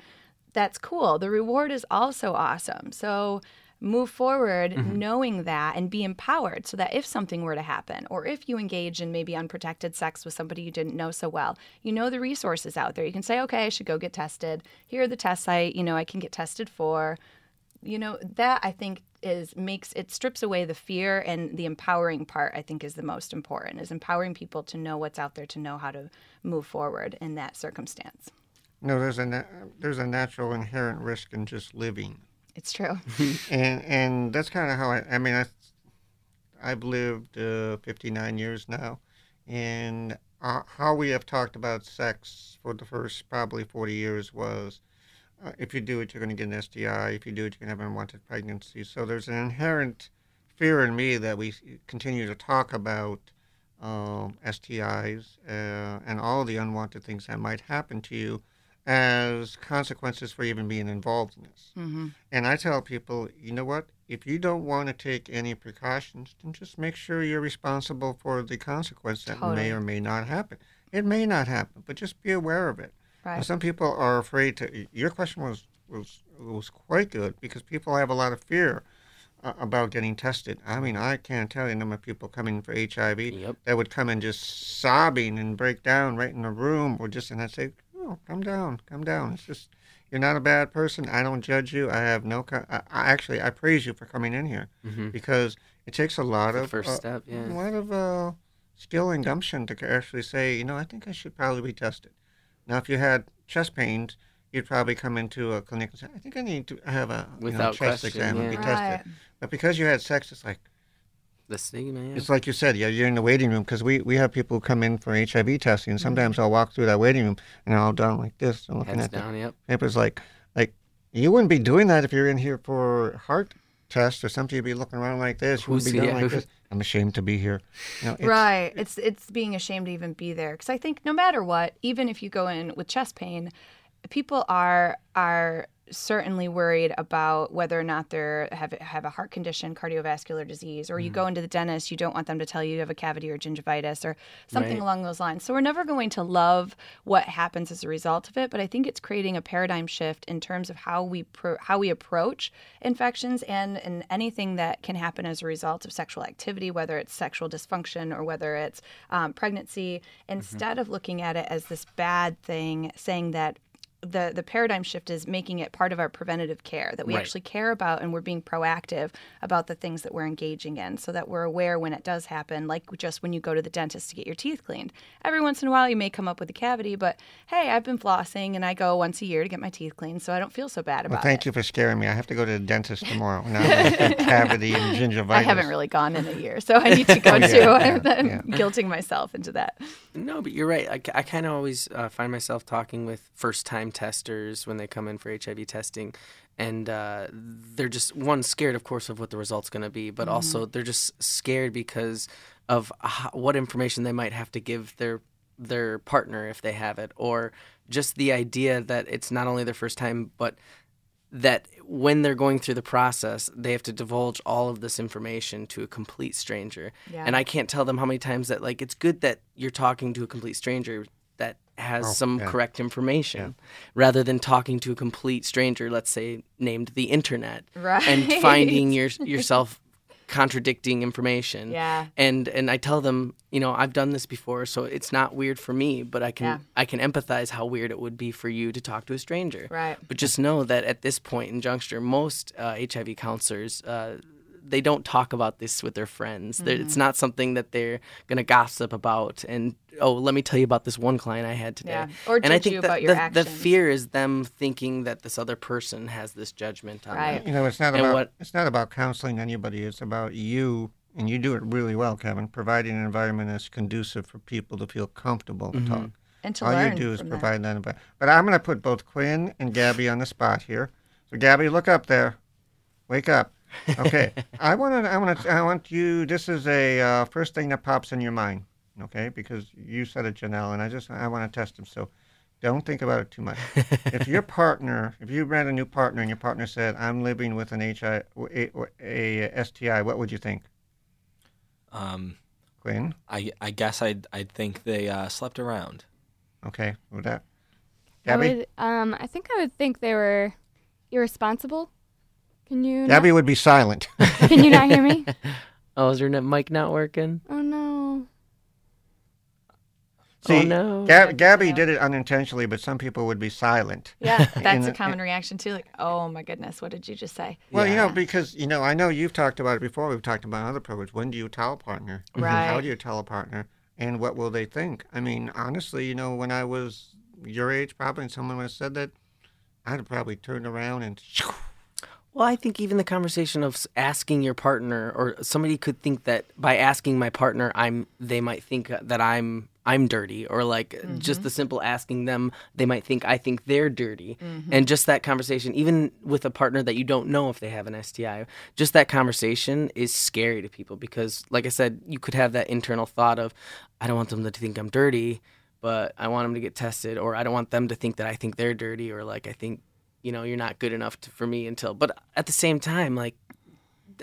that's cool. The reward is also awesome. So move forward mm-hmm. knowing that and be empowered so that if something were to happen or if you engage in maybe unprotected sex with somebody you didn't know so well you know the resources out there. You can say okay i should go get tested. Here are the tests i you know i can get tested for. You know that i think is makes it strips away the fear and the empowering part i think is the most important is empowering people to know what's out there to know how to move forward in that circumstance No, there's a na- there's a natural inherent risk in just living, it's true and and that's kind of how I. I mean, I I've lived uh, 59 years now, and uh, how we have talked about sex for the first probably 40 years was. Uh, if you do it, you're going to get an STI. If you do it, you're going to have an unwanted pregnancy. So there's an inherent fear in me that we continue to talk about um, STIs uh, and all the unwanted things that might happen to you as consequences for even being involved in this. mm-hmm. And I tell people, you know what? If you don't want to take any precautions, then just make sure you're responsible for the consequence that Totally. may or may not happen. It may not happen, but just be aware of it. right Some people are afraid to. Your question was was was quite good because people have a lot of fear uh, about getting tested. I mean, I can't tell you the number of people coming for HIV Yep. that would come in just sobbing and break down right in the room, or just and I'd say, "Oh, come down, come down. It's just you're not a bad person. I don't judge you. I have no. Co- I, I actually I praise you for coming in here hmm because it takes a lot The of first uh, step, yeah. a lot of uh, skill and gumption to actually say, you know, I think I should probably be tested. Now, if you had chest pains, you'd probably come into a clinic and say, I think I need to have a you know, Without chest question, exam and be yeah. tested. But because you had sex, it's like The stigma. Yeah. it's like you said, yeah, you're in the waiting room because we, we have people who come in for HIV testing. And sometimes mm-hmm. I'll walk through that waiting room and I'll down like this and looking Heads at the down. Yep. papers like like you wouldn't be doing that if you're in here for heart test or something. You'd be looking around like this. You wouldn't Who's- be doing yeah, like this. I'm ashamed to be here. You know, it's- right it's it's being ashamed to even be there because i think no matter what even if you go in with chest pain people are are certainly worried about whether or not they have have a heart condition, cardiovascular disease, or you Mm-hmm. go into the dentist, you don't want them to tell you you have a cavity or gingivitis or something Right. along those lines. So we're never going to love what happens as a result of it, but I think it's creating a paradigm shift in terms of how we pro- how we approach infections and and anything that can happen as a result of sexual activity, whether it's sexual dysfunction or whether it's um, pregnancy. Instead of looking at it as this bad thing, saying that the the paradigm shift is making it part of our preventative care that we Right. actually care about and we're being proactive about the things that we're engaging in so that we're aware when it does happen like just when you go to the dentist to get your teeth cleaned every once in a while you may come up with a cavity but hey i've been flossing and i go once a year to get my teeth cleaned so i don't feel so bad about Well, thank it you for scaring me. I have to go to the dentist tomorrow. Now I've got cavity and gingivitis. i haven't really gone in a year so i need to go Oh, yeah, too yeah, i'm yeah. guilting myself into that No, but you're right. I, kind of always uh, find myself talking with first time testers when they come in for HIV testing. And uh, they're just, one, scared, of course, of what the result's going to be, but also they're just scared because of ho- what information they might have to give their their partner if they have it, or just the idea that it's not only their first time, but that when they're going through the process, they have to divulge all of this information to a complete stranger. Yeah. And I can't tell them how many times that like it's good that you're talking to a complete stranger has Oh, some yeah. correct information rather than talking to a complete stranger, let's say named the internet, Right. and finding your yourself contradicting information. Yeah. And and I tell them, you know, I've done this before, so it's not weird for me, but I can Yeah. I can empathize how weird it would be for you to talk to a stranger. Right. But just know that at this point in juncture, most uh, HIV counselors. Uh, they don't talk about this with their friends. They're It's mm-hmm. not something that they're going to gossip about. And oh, let me tell you about this one client I had today. Yeah. Or and I think you the, about your the, the fear is them thinking that this other person has this judgment on Right. them. You know, it's not And about what- it's not about counseling anybody. It's about you, and you do it really well, Kevin. Providing an environment that's conducive for people to feel comfortable to mm-hmm. talk. and to All learn you do is from provide that. environment. But I'm going to put both Quinn and Gabby on the spot here. So Gabby, look up there. Wake up. Okay. I want to. I want to. I want you. This is a uh, first thing that pops in your mind. Okay, because you said it, Janelle, and I just I want to test them. So. Don't think about it too much. if your partner, if you met a new partner and your partner said, "I'm living with an HI, a, a STI," what would you think, Um, Quinn? I I guess I'd I'd think they uh, slept around. Okay, would that, I Gabby. would, um, I think I would think they were irresponsible. Can you? Gabby would be silent. Can you not hear me? Oh, is your mic not working? Oh no. See, oh no. Gab- Gabby did it unintentionally, but some people would be silent. Yeah, that's In a the- common reaction too. Like, oh my goodness, what did you just say? Well, you know, because you know, I know you've talked about it before. We've talked about other privilege. When do you tell a partner? Mm-hmm. And How do you tell a partner? And what will they think? I mean, honestly, you know, when I was your age, probably, and someone would have said that, I'd have probably turned around and. Well, I think even the conversation of asking your partner, or somebody could think that by asking my partner, I'm they might think uh, that I'm I'm dirty, or like uh, just mm-hmm. the simple asking them, they might think I think they're dirty, mm-hmm. and just that conversation, even with a partner that you don't know if they have an STI, just that conversation is scary to people because, like I said, you could have that internal thought of, I don't want them to think I'm dirty, but I want them to get tested, or I don't want them to think that I think they're dirty, or like I think you know you're not good enough to, for me until but at the same time like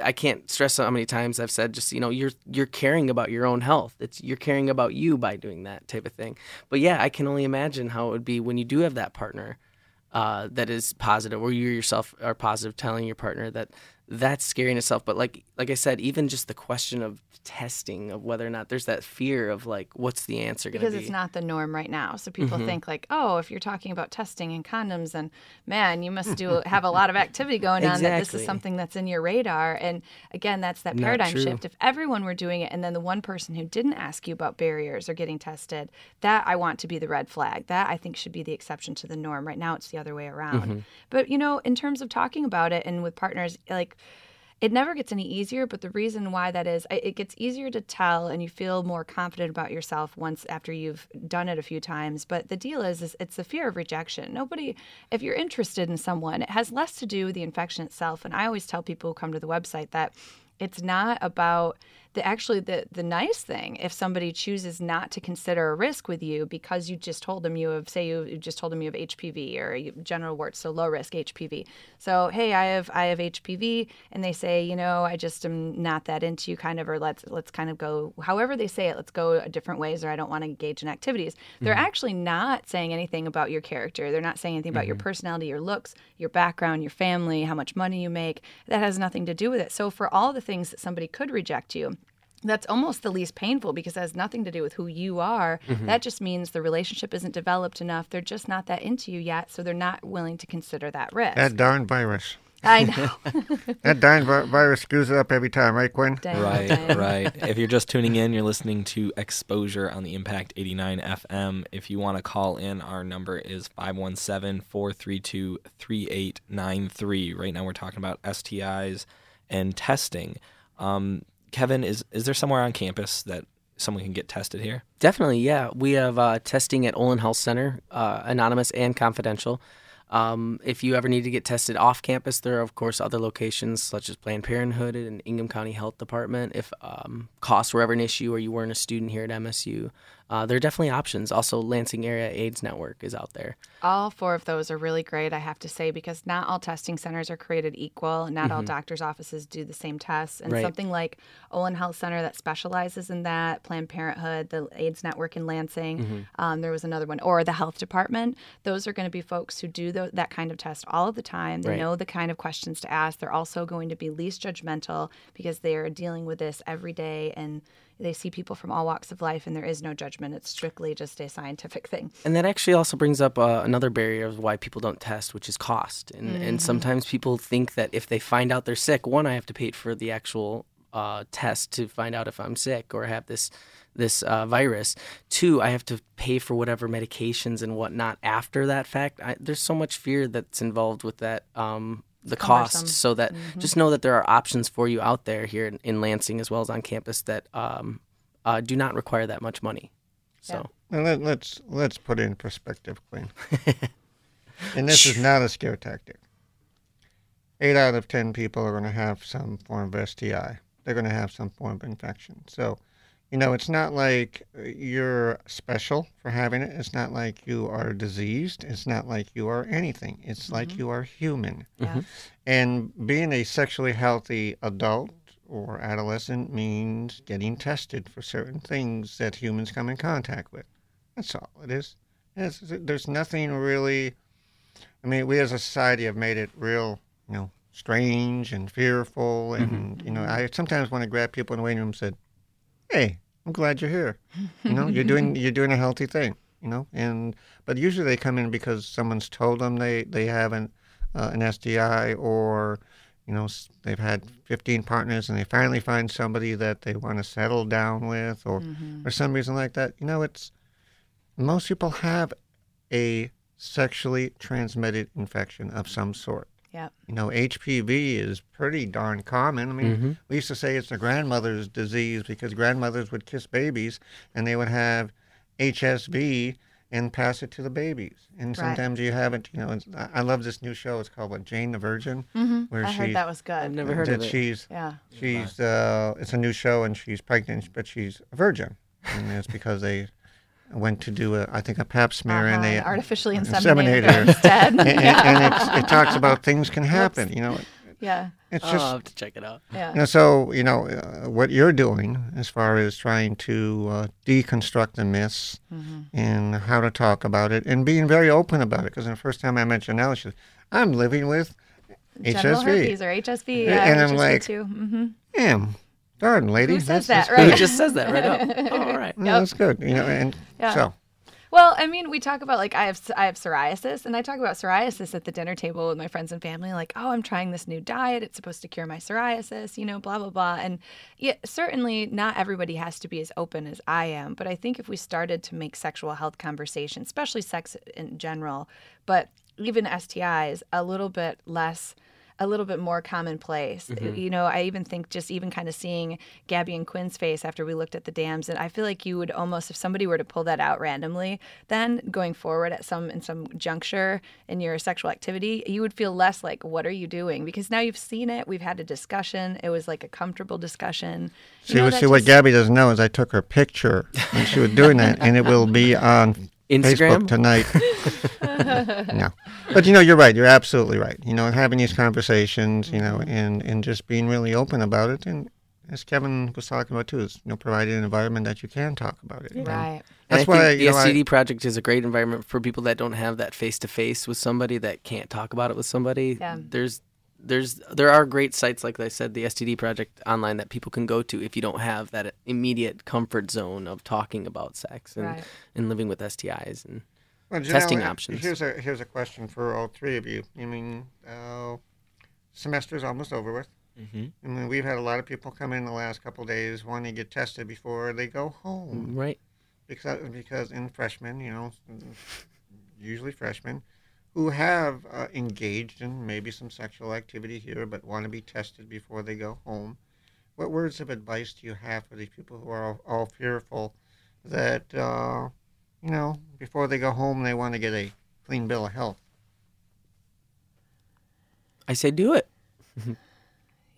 i can't stress how many times i've said just you know you're you're caring about your own health. It's you're caring about you by doing that type of thing. But yeah i can only imagine how it would be when you do have that partner uh, that is positive or you yourself are positive telling your partner that that's scary in itself but like like i said even just the question of testing of whether or not there's that fear of like what's the answer going to be because it's not the norm right now. So people Mm-hmm. think like, oh, if you're talking about testing and condoms, and man, you must do have a lot of activity going on. That this is something that's in your radar. And again, that's that paradigm shift. If everyone were doing it, and then the one person who didn't ask you about barriers or getting tested, that I want to be the red flag. That I think should be the exception to the norm. Right now, it's the other way around. Mm-hmm. But you know, in terms of talking about it and with partners, like it never gets any easier but the reason why that is it gets easier to tell and you feel more confident about yourself once after you've done it a few times. But the deal is, is it's the fear of rejection. Nobody if you're interested in someone it has less to do with the infection itself. And i always tell people who come to the website that it's not about the actually the the nice thing if somebody chooses not to consider a risk with you because you just told them you have say you you just told them you have HPV or you, genital warts so low risk HPV so hey I have I have HPV and they say you know I just am not that into you kind of or let's let's kind of go however they say it let's go different ways or I don't want to engage in activities. They're mm-hmm. actually not saying anything about your character. They're not saying anything about your mm-hmm. personality your looks your background your family how much money you make. That has nothing to do with it. So for all the things that somebody could reject you that's almost the least painful because it has nothing to do with who you are. That just means the relationship isn't developed enough. They're just not that into you yet, so they're not willing to consider that risk. That darn virus. I know. That darn virus screws it up every time, right, Quinn? Dang, Right, dang. right. If you're just tuning in, you're listening to Exposure on the Impact 89 FM. If you want to call in, our number is 517 432 3893. Right now, we're talking about STIs and testing. Um, Kevin, is, is there somewhere on campus that someone can get tested here? Definitely, yeah. We have uh, testing at Olin Health Center, uh, anonymous and confidential. Um, if you ever need to get tested off campus, there are of course other locations such as Planned Parenthood and Ingham County Health Department. If um, costs were ever an issue or you weren't a student here at MSU, uh, there are definitely options. Also, Lansing Area AIDS Network is out there. All four of those are really great, I have to say, because not all testing centers are created equal. Not all doctors' offices do the same tests. And Right. something like Olin Health Center that specializes in that, Planned Parenthood, the AIDS Network in Lansing, um, there was another one, or the health department. Those are going to be folks who do tho- that kind of test all of the time. They Right. know the kind of questions to ask. They're also going to be least judgmental because they are dealing with this every day and they see people from all walks of life and there is no judgment. It's strictly just a scientific thing. And that actually also brings up uh, another barrier of why people don't test, which is cost. And, and sometimes people think that if they find out they're sick, one, I have to pay for the actual uh, test to find out if I'm sick or have this this uh, virus. Two, I have to pay for whatever medications and whatnot after that fact. I, there's so much fear that's involved with that. Um, the cost, so that just know that there are options for you out there here in, in Lansing as well as on campus that um, uh, do not require that much money. So. Now let, let's let's put it in perspective, Quinn. and this is not a scare tactic. Eight out of ten people are going to have some form of STI. They're going to have some form of infection. So, you know, it's not like uh, you're special for having it. It's not like you are diseased. It's not like you are anything. It's like you are human. Yeah. And being a sexually healthy adult or adolescent means getting tested for certain things that humans come in contact with. That's all it is. It's, there's nothing really. I mean, we as a society have made it real, you know, strange and fearful, and Mm-hmm. you know, I sometimes want to grab people in the waiting room and said, "Hey, I'm glad you're here. You know, you're doing you're doing a healthy thing. You know, and but usually they come in because someone's told them they they have an uh, an STI or you know they've had 15 partners and they finally find somebody that they want to settle down with or Mm-hmm. or some reason like that. You know, it's most people have a sexually transmitted infection of some sort. Yep. You know, HPV is pretty darn common. I mean, Mm-hmm. we used to say it's a grandmother's disease because grandmothers would kiss babies and they would have HSV and pass it to the babies. And Right. sometimes you have it, you know, it's, I I love this new show. It's called what, Jane the Virgin, Mm-hmm. where I she heard that was good. I've never heard that of it. she's Yeah. she's uh, it's a new show and she's pregnant, but she's a virgin, and it's because they went to do a I think a Pap smear and Uh-huh, they artificially inseminated inseminated her instead. and, and, and it's, it talks about things can happen. You know, yeah. it's Oh, just I'll have to check it out. Yeah. you know, so you know uh, what you're doing as far as trying to uh, deconstruct the myths Mm-hmm. and how to talk about it and being very open about it. Because the first time I met Janelle, she said, "I'm living with Genital HSV." herpes or HSV. Yeah, Yeah, and I'm HSV like, too. Mm-hmm. Damn, darn lady, Who that's, says that's that, good. right? Who just says that right up? Oh, all right. No, that's good. You know, and Yeah. so Well, I mean, we talk about like I have I have psoriasis, and I talk about psoriasis at the dinner table with my friends and family. Like, oh, I'm trying this new diet; it's supposed to cure my psoriasis, you know, blah blah blah. And yeah, certainly not everybody has to be as open as I am, but I think if we started to make sexual health conversations, especially sex in general, but even STIs, a little bit less a little bit more commonplace. Mm-hmm. You know, I even think just even kind of seeing Gabby and Quinn's face after we looked at the dams, and I feel like you would almost, if somebody were to pull that out randomly, then going forward at some in some juncture in your sexual activity, you would feel less like, "What are you doing?" Because now you've seen it, we've had a discussion. It was like a comfortable discussion. You see, know, what that see what just- Gabby doesn't know is I took her picture when she was doing that, and it will be on Instagram? Facebook tonight. no, but you know, you're right. You're absolutely right. You know, having these conversations, you know, Mm-hmm. and and just being really open about it, and as Kevin was talking about too, is you know, providing an environment that you can talk about it. And Right. And That's I why think the you know, I- STD project is a great environment for people that don't have that face to face with somebody that can't talk about it with somebody. Yeah. There's there's there are great sites like I said, the STD project online that people can go to if you don't have that immediate comfort zone of talking about sex and, Right. and living with STIs and Well, testing Janelle, uh, options. Here's a here's a question for all three of you. I mean, uh, is almost over with. Mm-hmm. I mean, we've had a lot of people come in the last couple of days wanting to get tested before they go home right. because because in freshmen, you know, usually freshmen who have uh, engaged in maybe some sexual activity here but want to be tested before they go home. What words of advice do you have for these people who are all, all fearful that uh, you know before they go home they want to get a clean bill of health? I say do it.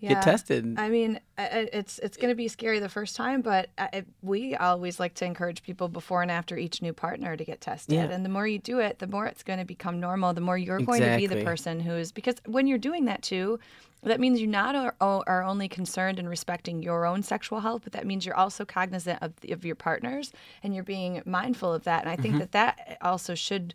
Yeah. Get tested. I mean, it's it's going to be scary the first time, but I, we always like to encourage people before and after each new partner to get tested. Yeah. And the more you do it, the more it's going to become normal. The more you're going to be the person who's because when you're doing that too, that means you not are, are only concerned and respecting your own sexual health, but that means you're also cognizant of of your partners and you're being mindful of that. And I Mm-hmm. think that that also should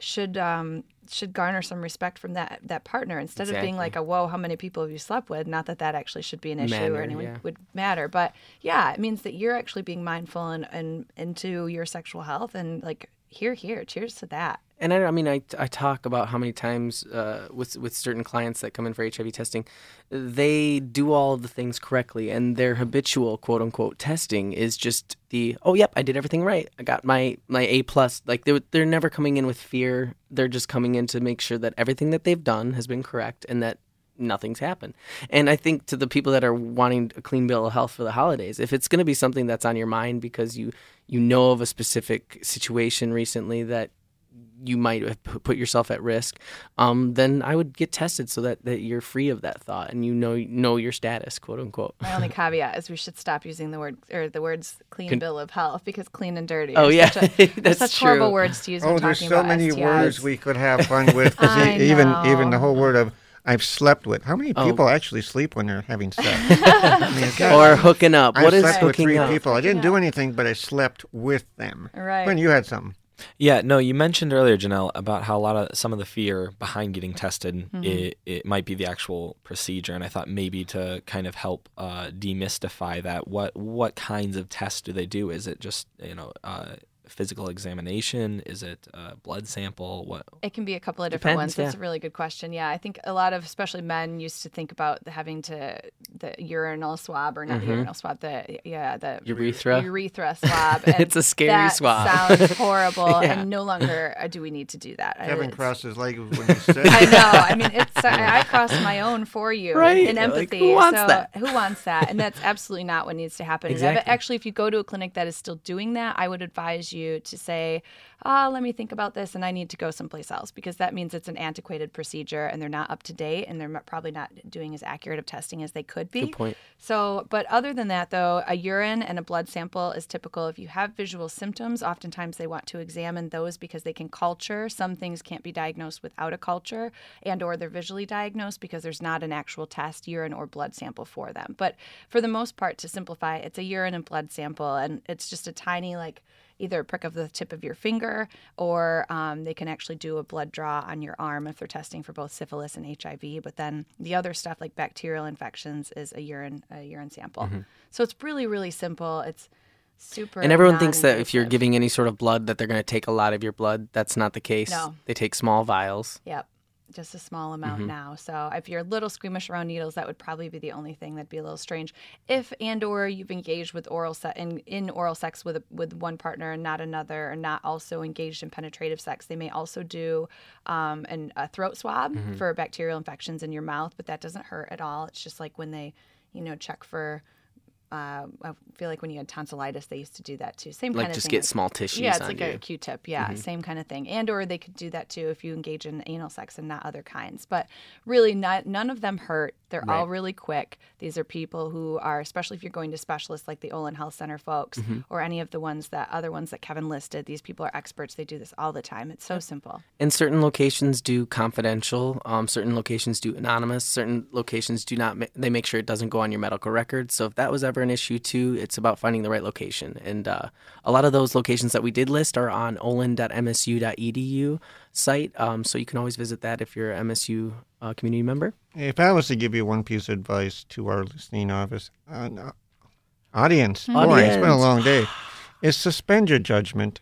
should um, should garner some respect from that that partner instead of being like a whoa how many people have you slept with? Not that that actually should be an issue or anyone yeah. would matter but yeah it means that you're actually being mindful and, and into your sexual health and like here here cheers to that And I, I mean, I, I talk about how many times uh, with with certain clients that come in for HIV testing, they do all of the things correctly, and their habitual quote unquote testing is just the oh yep I did everything right. I got my my A plus. Like they they're never coming in with fear. They're just coming in to make sure that everything that they've done has been correct and that nothing's happened. And I think to the people that are wanting a clean bill of health for the holidays, if it's going to be something that's on your mind because you you know of a specific situation recently that you might have put yourself at risk, um, then I would get tested so that, that you're free of that thought and you know know your status, quote unquote. my only caveat is we should stop using the word or the words clean Con- bill of health because clean and dirty Oh, yeah. such, a, That's such horrible words to use when Oh, there's talking so about many STIs. words we could have fun with. I e- even even the whole word of I've slept with. How many Oh. people actually sleep when they're having sex? I mean, God, Or hooking up. I What is slept with hooking three up? people. I didn't do anything, but I slept with them. Right. When you had something. Yeah, no, you mentioned earlier, Janelle, about how a lot of some of the fear behind getting tested, it, it might be the actual procedure, and I thought maybe to kind of help uh, demystify that, what what kinds of tests do they do? Is it just you know uh, physical examination? Is it a blood sample? What? It can be a couple of different Depends, ones. That's yeah. a really good question. Yeah, I think a lot of, especially men, used to think about the- having to the urinal swab or not urinal swab, the yeah the Mm-hmm. Urethra. urethra swab. It's a scary that swab. Sounds horrible, Yeah. and no longer uh, do we need to do that. Kevin It's- crossed his legs when he said I know. I mean, it's I I crossed my own for you Right. in Like, empathy. who wants so that? who wants that? And that's absolutely not what needs to happen. Exactly. Actually, if you go to a clinic that is still doing that, I would advise you to say, "Ah, let me think about this, and I need to go someplace else," because that means it's an antiquated procedure and they're not up to date, and they're probably not doing as accurate of testing as they could be. Good point. So, but other than that, though, a urine and a blood sample is typical. If you have visual symptoms, oftentimes they want to examine those because they can culture. Some things can't be diagnosed without a culture, and or they're visually diagnosed because there's not an actual test, urine or blood sample for them. But for the most part, to simplify, it's a urine and blood sample, and it's just a tiny like either a prick of the tip of your finger or um, they can actually do a blood draw on your arm if they're testing for both syphilis and HIV. But then the other stuff like bacterial infections is a urine a urine sample. So it's really really simple. It's super. Mm-hmm. And everyone thinks that if you're giving any sort of blood that they're going to take a lot of your blood. That's not the case. No. They take small vials. Yep. Just a small amount Mm-hmm. now. So if you're a little squeamish around needles, that would probably be the only thing that'd be a little strange. If and or you've engaged with oral sex in, in oral sex with a, with one partner and not another, or not also engaged in penetrative sex, they may also do um, an, a throat swab Mm-hmm. for bacterial infections in your mouth, but that doesn't hurt at all. It's just like when they, you know, check for. Uh, I feel like when you had tonsillitis, they used to do that too. Same Like kind of just thing. get small tissues Yeah, it's like you. Mm-hmm. a Q-tip. Yeah, same kind of thing. And or they could do that too if you engage in anal sex and not other kinds. But really, not none of them hurt. They're all really quick. These are people who are, especially if you're going to specialists like the Olin Health Center folks Mm-hmm. or any of the ones that other ones that Kevin listed. These people are experts. They do this all the time. It's so simple. And certain locations do confidential. Um, certain locations do anonymous. Certain locations do not. Ma- they make sure it doesn't go on your medical record. So if that was ever an issue too, it's about finding the right location. And uh, a lot of those locations that we did list are on olin.msu.edu site. Um, so you can always visit that if you're a MSU uh, community member. If I was to give you one piece of advice to our listening office, uh, no- audience, boy, it's been a long day, is suspend your judgment.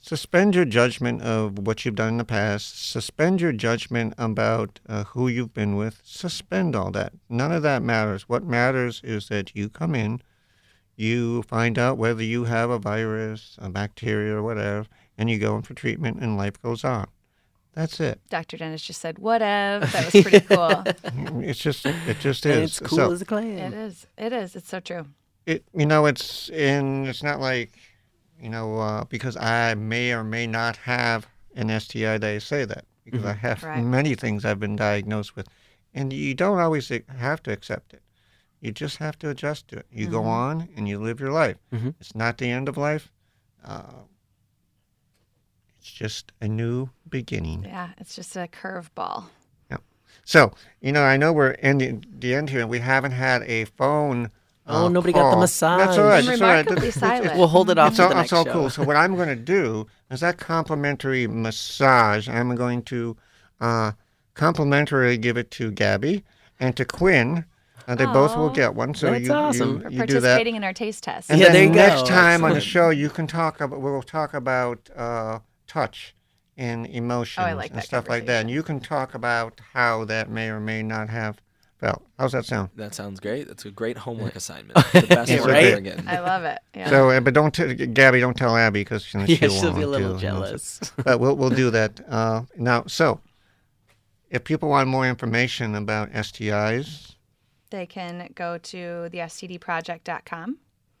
Suspend your judgment of what you've done in the past. Suspend your judgment about uh, who you've been with. Suspend all that. None of that matters. What matters is that you come in, you find out whether you have a virus, a bacteria, or whatever, and you go in for treatment, and life goes on. That's it. Dr. Dennis just said, "Whatever." That was pretty cool. It's just, it just And is. it's cool So- as a clam. it is. It is. It's so true. it you know it's in it's not like you know uh, because I may or may not have an STI they say that because I have Right. many things I've been diagnosed with and you don't always have to accept it you just have to adjust to it you go on and you live your life Mhm. it's not the end of life uh, it's just a new beginning Yeah, it's just a curveball. Yeah. So you know I know we're ending the end here and we haven't had a phone Oh, uh, nobody got the massage. That's all right. I'm That's all right. remarkably It's- it's- We'll hold it off it's all, the next it's all show. cool. So what I'm going to do is that complimentary massage. I'm going to uh, complimentary give it to Gabby and to Quinn. Uh, they both will get one. So That's you, awesome. For you, you do that. participating in our taste test. And Yeah, then there you next go. time on the show, you can talk about. We'll talk about uh, touch and emotions like and stuff like that. And you can talk about how that may or may not have felt. How's that sound? That sounds great. That's a great homework assignment. The best Yeah, one right? ever again. I love it. Yeah. So, uh, but don't, t- Gabby, don't tell Abby because she'll, Yeah, she'll, she'll be a want little to, you know, jealous. but we'll we'll do that uh, now. So, if people want more information about STIs, they can go to the stdproject.com.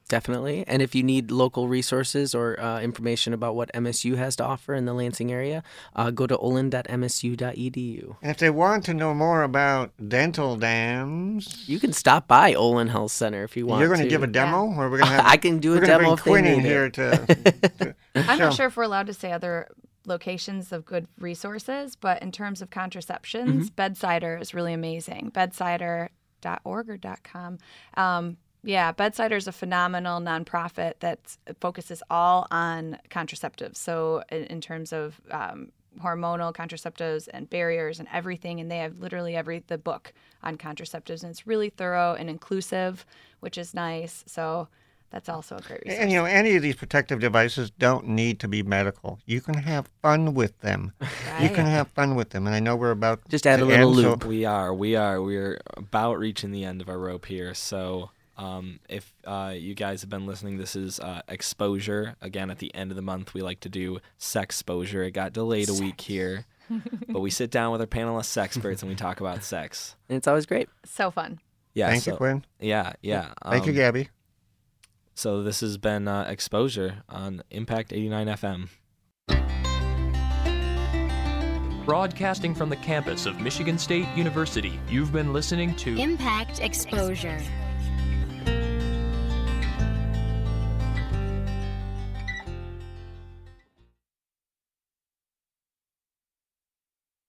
Definitely. And if you need local resources or uh, information about what MSU has to offer in the Lansing area, uh, go to olin.msu.edu. and if they want to know more about dental dams, You can stop by Olin Health Center if you want you're going to to give a demo, or we're going to have I can do we're a gonna demo bring if they Quinn in here it. to. to I'm not sure if we're allowed to say other locations of good resources, but in terms of contraceptions, Mm-hmm. Bedsider is really amazing. Bedsider.org or .com. Um, Yeah, Bedsider is a phenomenal nonprofit that focuses all on contraceptives. So, in, in terms of um, hormonal contraceptives and barriers and everything, and they have literally every the book on contraceptives, and it's really thorough and inclusive, which is nice. So, that's also a great resource. And you know, any of these protective devices don't need to be medical. You can have fun with them. You can have fun with them. And I know we're about Just add a little end, so- lube. We are, we are, we're about reaching the end of our rope here. So, um, if uh, you guys have been listening, this is uh, exposure. Again, at the end of the month, we like to do sex exposure. It got delayed a week here, but we sit down with our panel of experts and we talk about sex. And it's always great. so fun. Yeah. Thank so, you, Quinn. Yeah, yeah. Thank you, um, Gabby. So this has been uh, exposure on Impact 89 FM. Broadcasting from the campus of Michigan State University, you've been listening to Impact Exposure.